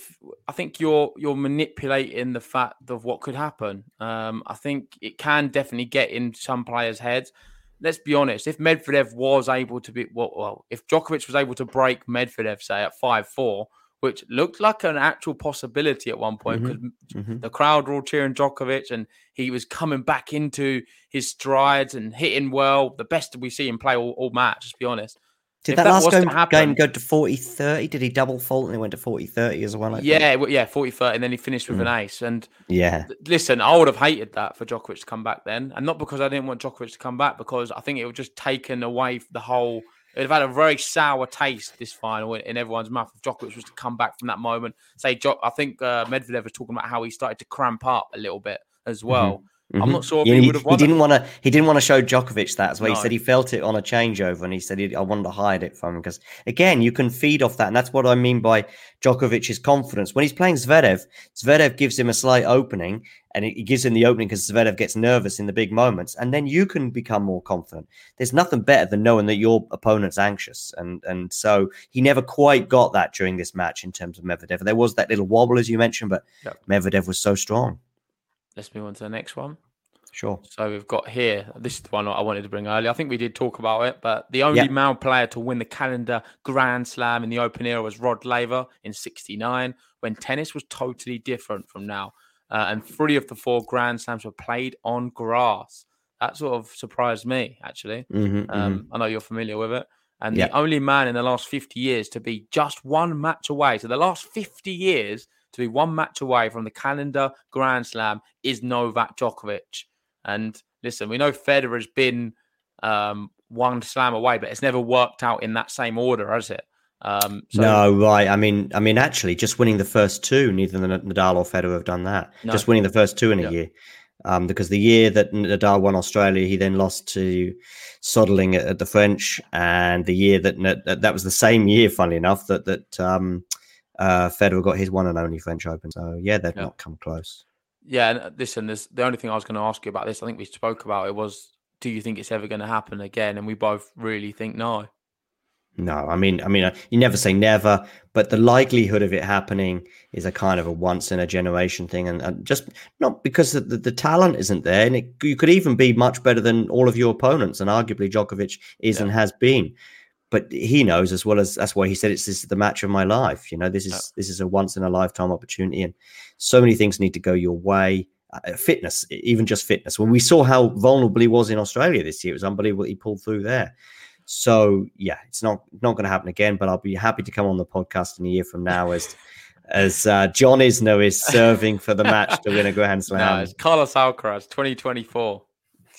I think you're you're manipulating the fact of what could happen. Um, I think it can definitely get in some players' heads. Let's be honest. If Medvedev was able to be well, well if Djokovic was able to break Medvedev, say at five four which looked like an actual possibility at one point because mm-hmm. mm-hmm. the crowd were all cheering Djokovic and he was coming back into his strides and hitting well. The best we see him play all, all match, to be honest. Did that, that, last game, happen, game, go to 40 30? Did he double fault and he went to 40 30 as well? I yeah, think? yeah, 40 30. And then he finished with mm. an ace. And yeah, listen, I would have hated that for Djokovic to come back then. And not because I didn't want Djokovic to come back, because I think it would just taken away the whole It'd have had a very sour taste this final in, everyone's mouth if Djokovic was to come back from that moment. Say, I think uh, Medvedev was talking about how he started to cramp up a little bit as well. Mm-hmm. I'm mm-hmm. not sure if yeah, he, he would have won. He didn't want to. He didn't want to show Djokovic that. That's why No. he said he felt it on a changeover, and he said he, I wanted to hide it from him because again, you can feed off that, and that's what I mean by Djokovic's confidence. When he's playing Zverev, Zverev gives him a slight opening, and he gives him the opening because Zverev gets nervous in the big moments, and then you can become more confident. There's nothing better than knowing that your opponent's anxious, and and so he never quite got that during this match in terms of Medvedev. There was that little wobble as you mentioned, but Yep. Medvedev was so strong. Let's move on to the next one. Sure. So we've got here. This is the one I wanted to bring earlier. I think we did talk about it, but the only Yeah. male player to win the calendar Grand Slam in the Open era was Rod Laver in '69, when tennis was totally different from now, uh, and three of the four Grand Slams were played on grass. That sort of surprised me, actually. hmm Um, I know you're familiar with it. And Yeah. the only man in the last 50 years to be just one match away. So the last 50 years to be one match away from the calendar Grand Slam is Novak Djokovic. And listen, we know Federer's been um, one slam away, but it's never worked out in that same order, has it? Um, so no, right. I mean, I mean, actually, just winning the first two, neither the Nadal or Federer have done that. No. Just winning the first two in a Yeah. year, um, because the year that Nadal won Australia, he then lost to Soderling at, at the French, and the year that that that was the same year, funnily enough, that that um, uh, Federer got his one and only French Open. So yeah, they've Yeah. not come close. Yeah, and uh, listen, there's the only thing I was going to ask you about this. I think we spoke about it was, do you think it's ever going to happen again? And we both really think no. No, I mean, I mean, uh, you never say never, but the likelihood of it happening is a kind of a once in a generation thing, and, and just not because the, the, the talent isn't there, and it, you could even be much better than all of your opponents, and arguably Djokovic is and has been. But he knows as well as that's why he said it's this is the match of my life. You know, this is Yeah. this is a once in a lifetime opportunity, and so many things need to go your way. Uh, fitness, even just fitness. When we saw how vulnerable he was in Australia this year, it was unbelievable. He pulled through there. So yeah, it's not not going to happen again. But I'll be happy to come on the podcast in a year from now as as uh, John Isner is serving for the match to win a Grand [laughs] No, Slam. it's Carlos Alcaraz, 2024.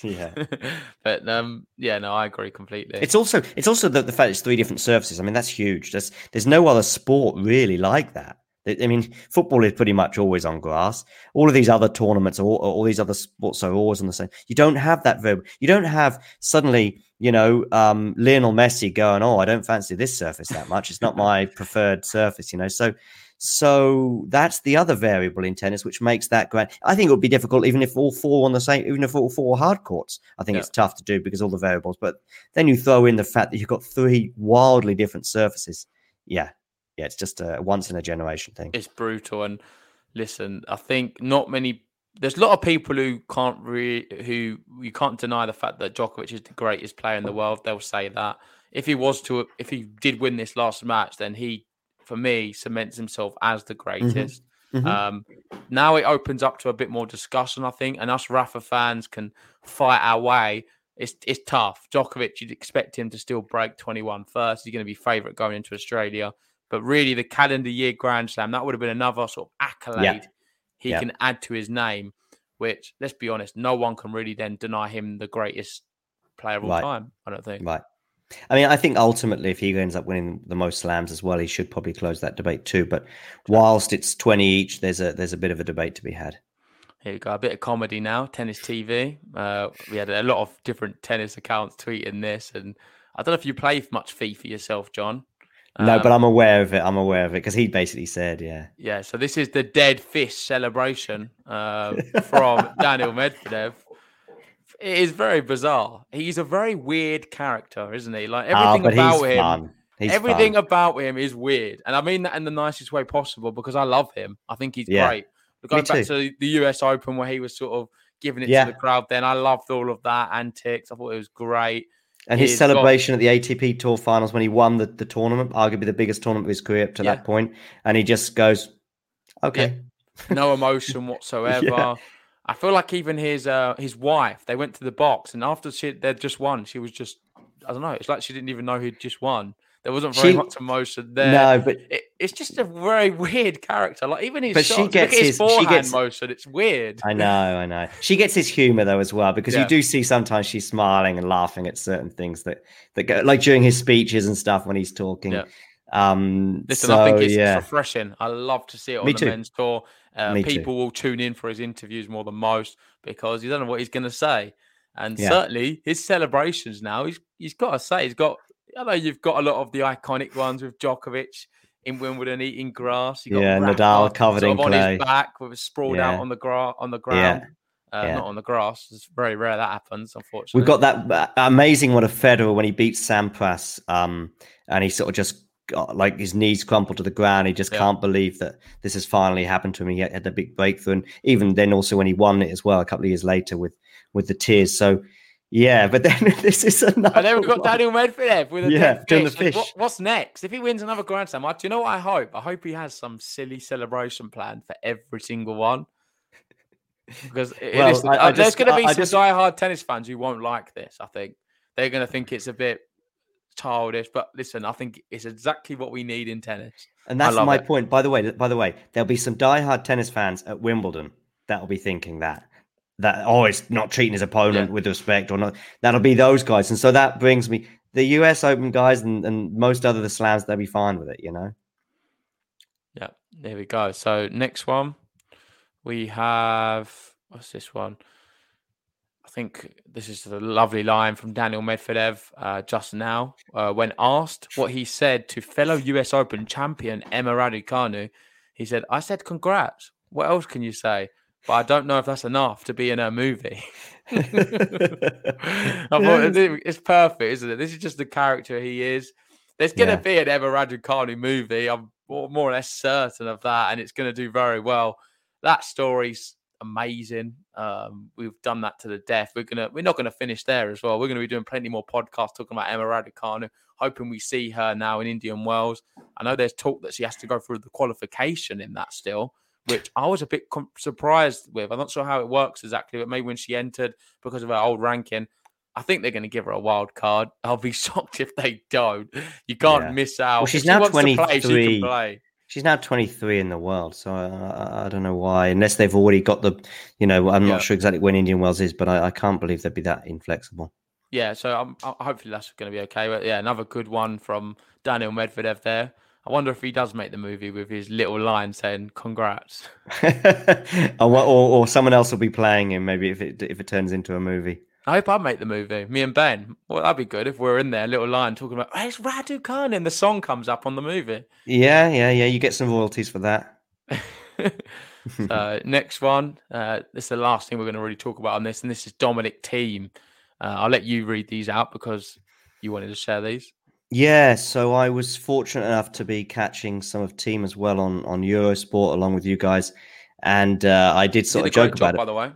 Yeah. [laughs] but um, yeah, no, I agree completely. It's also it's also the, the fact it's three different surfaces. I mean, that's huge. There's there's no other sport really like that. I I mean, football is pretty much always on grass. All of these other tournaments, all, all these other sports are always on the same. You don't have that verb. You don't have suddenly, you know, um, Lionel Messi going, "Oh, I don't fancy this surface that much. It's not my [laughs] preferred surface." You know, so so that's the other variable in tennis, which makes that grand. I think it would be difficult even if all four on the same, even if all four hard courts. I think Yeah. it's tough to do because all the variables. But then you throw in the fact that you've got three wildly different surfaces. Yeah, yeah, it's just a once in a generation thing. it's brutal. And listen, I think not many. There's a lot of people who can't re, who you can't deny the fact that Djokovic is the greatest player in the world. They'll say that if he was to, if he did win this last match, then he, for me, cements himself as the greatest. Mhm. Um, now it opens up to a bit more discussion, I think, and us Rafa fans can fight our way. It's it's tough. Djokovic, you'd expect him to still break 21 first. He's going to be favourite going into Australia. But really, the calendar year Grand Slam, that would have been another sort of accolade he Yeah. can add to his name, which, let's be honest, no one can really then deny him the greatest player of all Right. time. I don't think. Right. I mean, I think ultimately, if he ends up winning the most slams as well, he should probably close that debate too. But whilst it's twenty each, there's a there's a bit of a debate to be had. Here we go. A bit of comedy now. Tennis TV. Uh, we had a lot of different tennis accounts tweeting this, and I don't know if you play much FIFA yourself, John. no, but Um, I'm aware of it. I'm aware of it because he basically said, "Yeah, yeah. So this is the dead fish celebration uh, from [laughs] Daniil Medvedev. It is very bizarre. He's a very weird character, isn't he? Like Ah, everything but about him. fun. He's everything fun. about him is weird, and I mean that in the nicest way possible because I love him. I think he's Yeah. great. But going back to the US Open where he was sort of giving it Yeah. to the crowd, then I loved all of that antics. I thought it was great. And his celebration at the ATP Tour Finals when he won the, the tournament, arguably the biggest tournament of his career up to Yeah. that point, and he just goes, "Okay, No [laughs] emotion whatsoever. Yeah. I feel like even his uh, his wife, they went to the box, and after she they'd just won, she was just I don't know. It's like she didn't even know who'd just won. There wasn't very She- much emotion there. no." But It, it's just a very weird character. Like even his But she gets his, his- she forehand gets- motion. It's weird. I know, I know. She gets his humor though as well because Yeah. you do see sometimes she's smiling and laughing at certain things that that go like during his speeches and stuff when he's talking. Yeah. Um, Listen, so, I think it's, yeah. it's refreshing. I love to see it on Me the too. men's tour. Uh, Me too. people will tune in for his interviews more than most because you don't know what he's going to say. And Yeah. certainly his celebrations now, he's he's got to say, he's got. I know you've got a lot of the iconic ones with Djokovic in Wimbledon eating grass. You got Yeah, Rafa Nadal covered sort in on clay. his back with a sprawled out on the gra- on the ground. Uh, Yeah. Not on the grass. It's very rare that happens, unfortunately. We've got that uh, amazing one of Federer when he beats Sampras, um, and he sort of just got, like his knees crumpled to the ground. He just Yeah. can't believe that this has finally happened to him. He had, had a big breakthrough, and even then, also when he won it as well, a couple of years later with with the tears. So, yeah, but then [laughs] this is another. And then we've got one. Daniil Medvedev with a Yeah, doing the fish. What- what's next? If he wins another Grand Slam, I- do you know what I hope? I hope he has some silly celebration plan for every single one. Because [laughs] Well, I- I uh, there's going to be I some just- diehard tennis fans who won't like this. I think they're going to think it's a bit childish. But listen, I think it's exactly what we need in tennis. And that's my it. point. By the way, by the way, there'll be some diehard tennis fans at Wimbledon that'll be thinking that that oh, it's not treating his opponent Yeah. with respect or not. That'll be those guys, and so that brings me the U.S. Open guys and, and most other the slams. They'll be fine with it, you know. Yeah, there we go. So next one, we have what's this one? I think this is a lovely line from Daniil Medvedev uh, just now. Uh, when asked what he said to fellow US Open champion Emma Raducanu, he said, "I said congrats. What else can you say? But I don't know if that's enough to be in a movie." [laughs] I thought it's perfect, isn't it? This is just the character he is. There's going to Yeah. be an Emma Raducanu movie. I'm more or less certain of that, and it's going to do very well. That story's amazing. Um, we've done that to the death. We're gonna we're not gonna finish there as well. We're gonna be doing plenty more podcasts talking about Emma Raducanu. Hoping we see her now in Indian Wells. I know there's talk that she has to go through the qualification in that still, which I was a bit com- surprised with. I'm not sure how it works exactly, but maybe when she entered because of her old ranking. I think they're going to give her a wild card. I'll be [laughs] shocked if they don't. You can't Yeah. miss out. Well, If she's she now wants to play, she 23. can play. She's now 23 in the world, so I, I, I don't know why. Unless they've already got the, you know, I'm Yeah. not sure exactly when Indian Wells is, but I, I can't believe they'd be that inflexible. Yeah, so uh, hopefully that's going to be okay. But yeah, another good one from Daniil Medvedev there. I wonder if he does make the movie with his little line saying "Congrats." [laughs] or, or, or someone else will be playing him. Maybe if it if it turns into a movie. I hope I make the movie. Me and Ben. Well, that'd be good if we're in there, little line talking about hey, it's Radu Khan, and the song comes up on the movie. Yeah, yeah, yeah. You get some royalties for that. [laughs] uh, [laughs] next one. Uh, this is the last thing we're going to really talk about on this, and this is Dominic Thiem. Uh, I'll let you read these out because you wanted to share these. Yeah, so I was fortunate enough to be catching some of Thiem as well on on Eurosport along with you guys, and uh, I did sort Did of joke job, about by the way.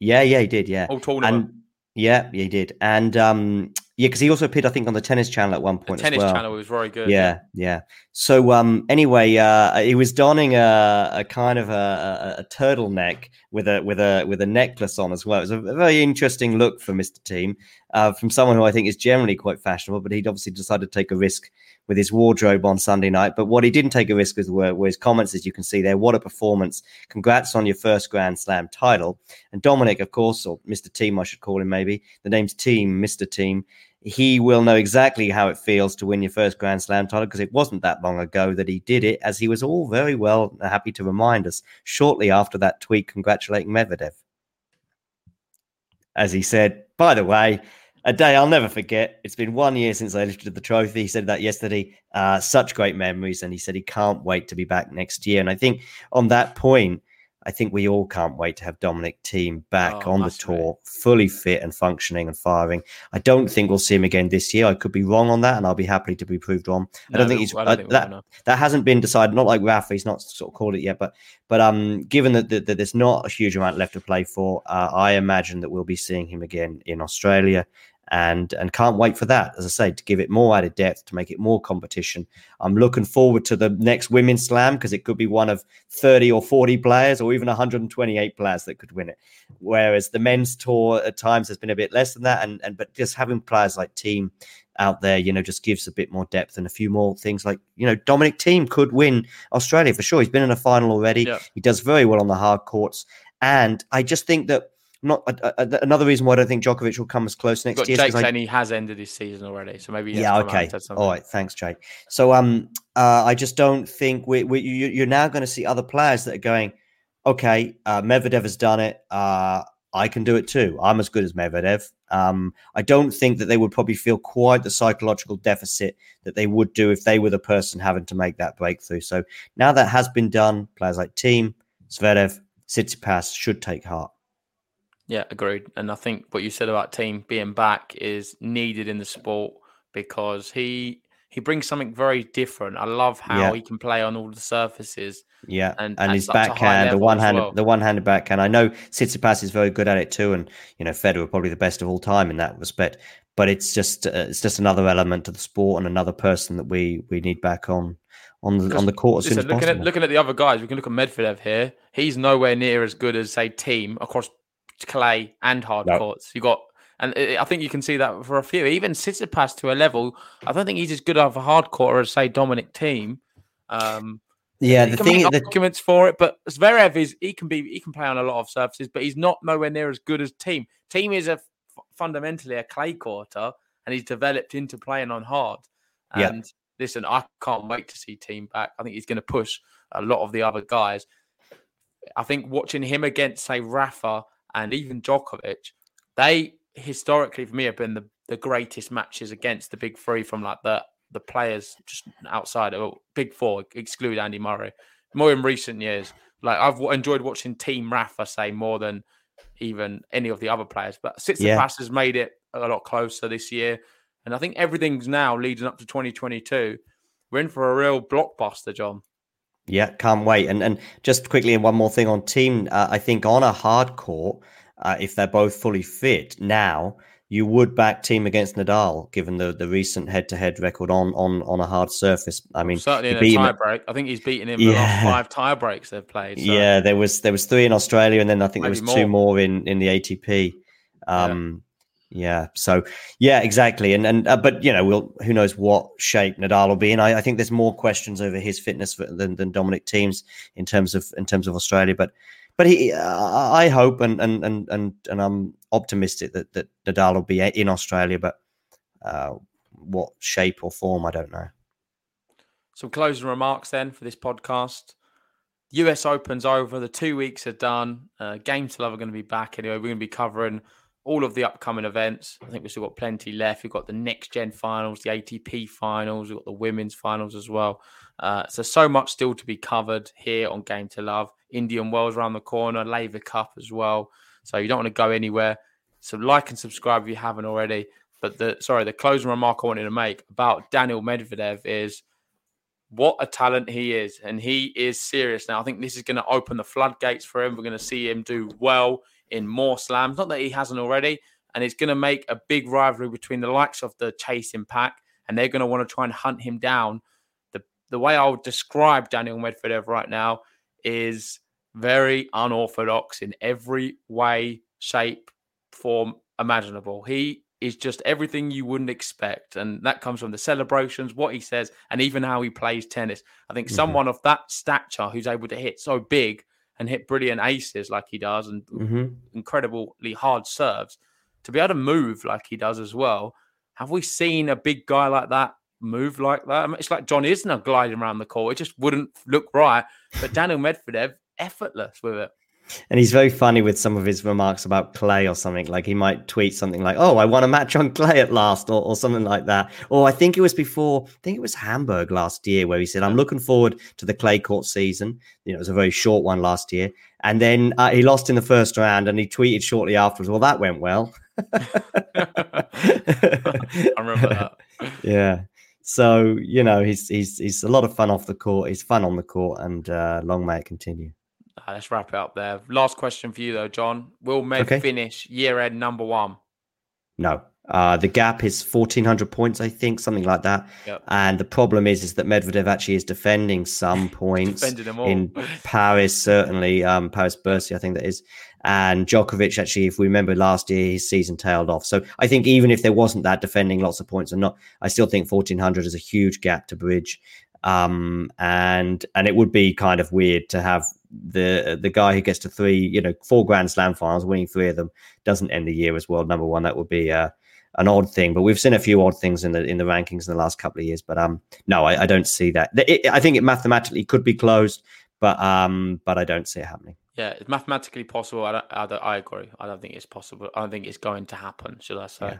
Yeah, yeah, he did. Yeah, All tournament. and yeah, he did, and um, yeah, because he also appeared, I think, on the tennis channel at one the point. tennis as well. channel was very good. Yeah, yeah. So um anyway, uh he was donning a, a kind of a, a, a turtleneck with a with a with a necklace on as well. It was a very interesting look for Mr. Thiem, uh, from someone who I think is generally quite fashionable, but he'd obviously decided to take a risk with his wardrobe on Sunday night. But what he didn't take a risk with were, were his comments, as you can see there. What a performance. Congrats on your first Grand Slam title. And Dominic, of course, or Mr. Thiem, I should call him maybe. The name's Thiem, Mr. Thiem he will know exactly how it feels to win your first Grand Slam title because it wasn't that long ago that he did it, as he was all very well happy to remind us shortly after that tweet congratulating Medvedev. As he said, by the way, a day I'll never forget. It's been one year since I lifted the trophy. He said that yesterday. Uh, such great memories. And he said he can't wait to be back next year. And I think on that point, I think we all can't wait to have Dominic Thiem back Oh, on the be. tour, fully fit and functioning and firing. I don't think we'll see him again this year. I could be wrong on that, and I'll be happy to be proved wrong. I don't think he's don't uh, think that that hasn't been decided. Not like Rafa, he's not sort of called it yet. But but um, given that, that, that there's not a huge amount left to play for, uh, I imagine that we'll be seeing him again in Australia. And and can't wait for that, as I say, to give it more added depth, to make it more competition. I'm looking forward to the next women's slam because it could be one of 30 or 40 players, or even 128 players that could win it. Whereas the men's tour at times has been a bit less than that, and and but just having players like Thiem out there, you know, just gives a bit more depth and a few more things like, you know, Dominic Thiem could win Australia for sure. He's been in a final already. Yeah. He does very well on the hard courts. And I just think that not another reason why I don't think Djokovic will come as close next Got year. Jake he has ended his season already, so maybe he yeah, okay, all right, thanks, Jake. So um, uh, I just don't think we, we you, you're now going to see other players that are going, okay, uh, Medvedev has done it. Uh, I can do it too. I'm as good as Medvedev. Um, I don't think that they would probably feel quite the psychological deficit that they would do if they were the person having to make that breakthrough. So now that has been done, players like Thiem, Zverev, Tsitsipas should take heart. Yeah, agreed. And I think what you said about Thiem being back is needed in the sport because he he brings something very different. I love how Yeah. he can play on all the surfaces. Yeah, And and, his such a high backhand, the one as handed, well. the one handed backhand. I know Tsitsipas is very good at it too, and you know Federer probably the best of all time in that respect. But it's just uh, it's just another element to the sport and another person that we we need back on on the on the court as soon as looking possible. at looking at the other guys, we can look at Medvedev here. He's nowhere near as good as say Thiem across clay and hard No. courts. You got, and I think you can see that for a few. Even Tsitsipas to a level, I don't think he's as good of a hard court as say Dominic Thiem. Um, yeah, the thing is arguments for it, but Zverev is he can be he can play on a lot of surfaces, but he's not nowhere near as good as Thiem. Thiem is a f- fundamentally a clay quarter, and he's developed into playing on hard. Yeah. And listen, I can't wait to see Thiem back. I think he's going to push a lot of the other guys. I think watching him against say Rafa and even Djokovic, they historically for me have been the, the greatest matches against the big three from like the the players just outside of big four, exclude Andy Murray. More in recent years, like I've enjoyed watching Thiem Rafa say more than even any of the other players. But Tsitsipas Yeah. has made it a lot closer this year, and I think everything's now leading up to 2022. We're in for a real blockbuster, John. Yeah, can't wait. And and just quickly, and one more thing on Thiem. Uh, I think on a hard court, uh, if they're both fully fit now, you would back Thiem against Nadal, given the, the recent head to head record on on on a hard surface. I mean, Certainly in a tie break. I think he's beaten him the last Yeah. five [laughs] tie breaks they've played. So. Yeah, there was there was three in Australia, and then I think there Maybe was two more. more in in the ATP. Um, yeah. So yeah, exactly. And and uh, but you know, we'll who knows what shape Nadal will be in. I, I think there's more questions over his fitness than than Dominic Thiem's in terms of in terms of Australia. But but he, uh, I hope and and and and and I'm optimistic that that Nadal will be in Australia. But uh, what shape or form, I don't know. Some closing remarks then for this podcast. US Open's over. The two weeks are done. Uh, Game to Love are going to be back anyway. We're going to be covering all of the upcoming events. I think we've still got plenty left. We've got the next gen finals, the ATP finals, we've got the women's finals as well. Uh, so, so much still to be covered here on Game to Love. Indian Wells around the corner, Laver Cup as well. So, you don't want to go anywhere. So, like and subscribe if you haven't already. But the sorry, the closing remark I wanted to make about Daniil Medvedev is what a talent he is. And he is serious now. I think this is going to open the floodgates for him. We're going to see him do well in more slams. Not that he hasn't already. And it's going to make a big rivalry between the likes of the chasing pack. And they're going to want to try and hunt him down. The, the way I would describe Daniil Medvedev right now is very unorthodox in every way, shape, form imaginable. He is just everything you wouldn't expect. And that comes from the celebrations, what he says, and even how he plays tennis. I think Mhm. someone of that stature who's able to hit so big and hit brilliant aces like he does and hmm incredibly hard serves, to be able to move like he does as well. Have we seen a big guy like that move like that? I mean, it's like John Isner gliding around the court. It just wouldn't look right. But Daniil Medvedev, effortless with it. And he's very funny with some of his remarks about clay or something. Like he might tweet something like, "Oh, I won a match on clay at last," or, or something like that. Or I think it was before. I think it was Hamburg last year where he said, "I'm looking forward to the clay court season." You know, it was a very short one last year, and then uh, he lost in the first round, and he tweeted shortly afterwards, "Well, that went well." [laughs] I remember that. [laughs] yeah. So you know, he's he's he's a lot of fun off the court. He's fun on the court, and uh, long may it continue. Ah, let's wrap it up there. Last question for you though, John. Will Med Okay. finish year end number one? No. Uh, the gap is 1400 points, I think, something like that. Yep. And the problem is, is that Medvedev actually is defending some [laughs] points them all. in Paris, certainly, um, Paris Bercy, I think that is. And Djokovic, actually, if we remember last year, his season tailed off. So I think even if there wasn't that defending lots of points or not, I still think 1400 is a huge gap to bridge. Um, and and it would be kind of weird to have the the guy who gets to three, you know, four Grand Slam finals, winning three of them, doesn't end the year as world number one. That would be uh, an odd thing. But we've seen a few odd things in the in the rankings in the last couple of years. But um, no, I, I don't see that. It, I think it mathematically could be closed, but um, but I don't see it happening. Yeah, it's mathematically possible. I, don't, I, don't, I agree. I don't think it's possible. I don't think it's going to happen. Should I say? Yeah.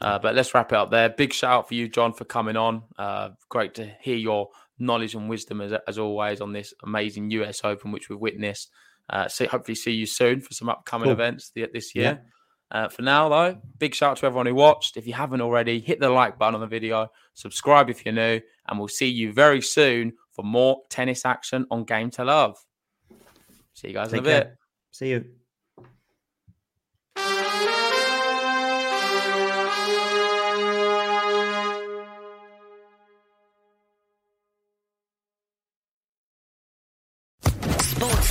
Uh, but let's wrap it up there. Big shout out for you, John, for coming on. Uh, great to hear your knowledge and wisdom as, as always on this amazing US Open, which we've witnessed. Uh, see, hopefully, see you soon for some upcoming cool. events this year. Yeah. Uh, for now, though, big shout out to everyone who watched. If you haven't already, hit the like button on the video, subscribe if you're new, and we'll see you very soon for more tennis action on Game to Love. See you guys Take in a care. bit. See you.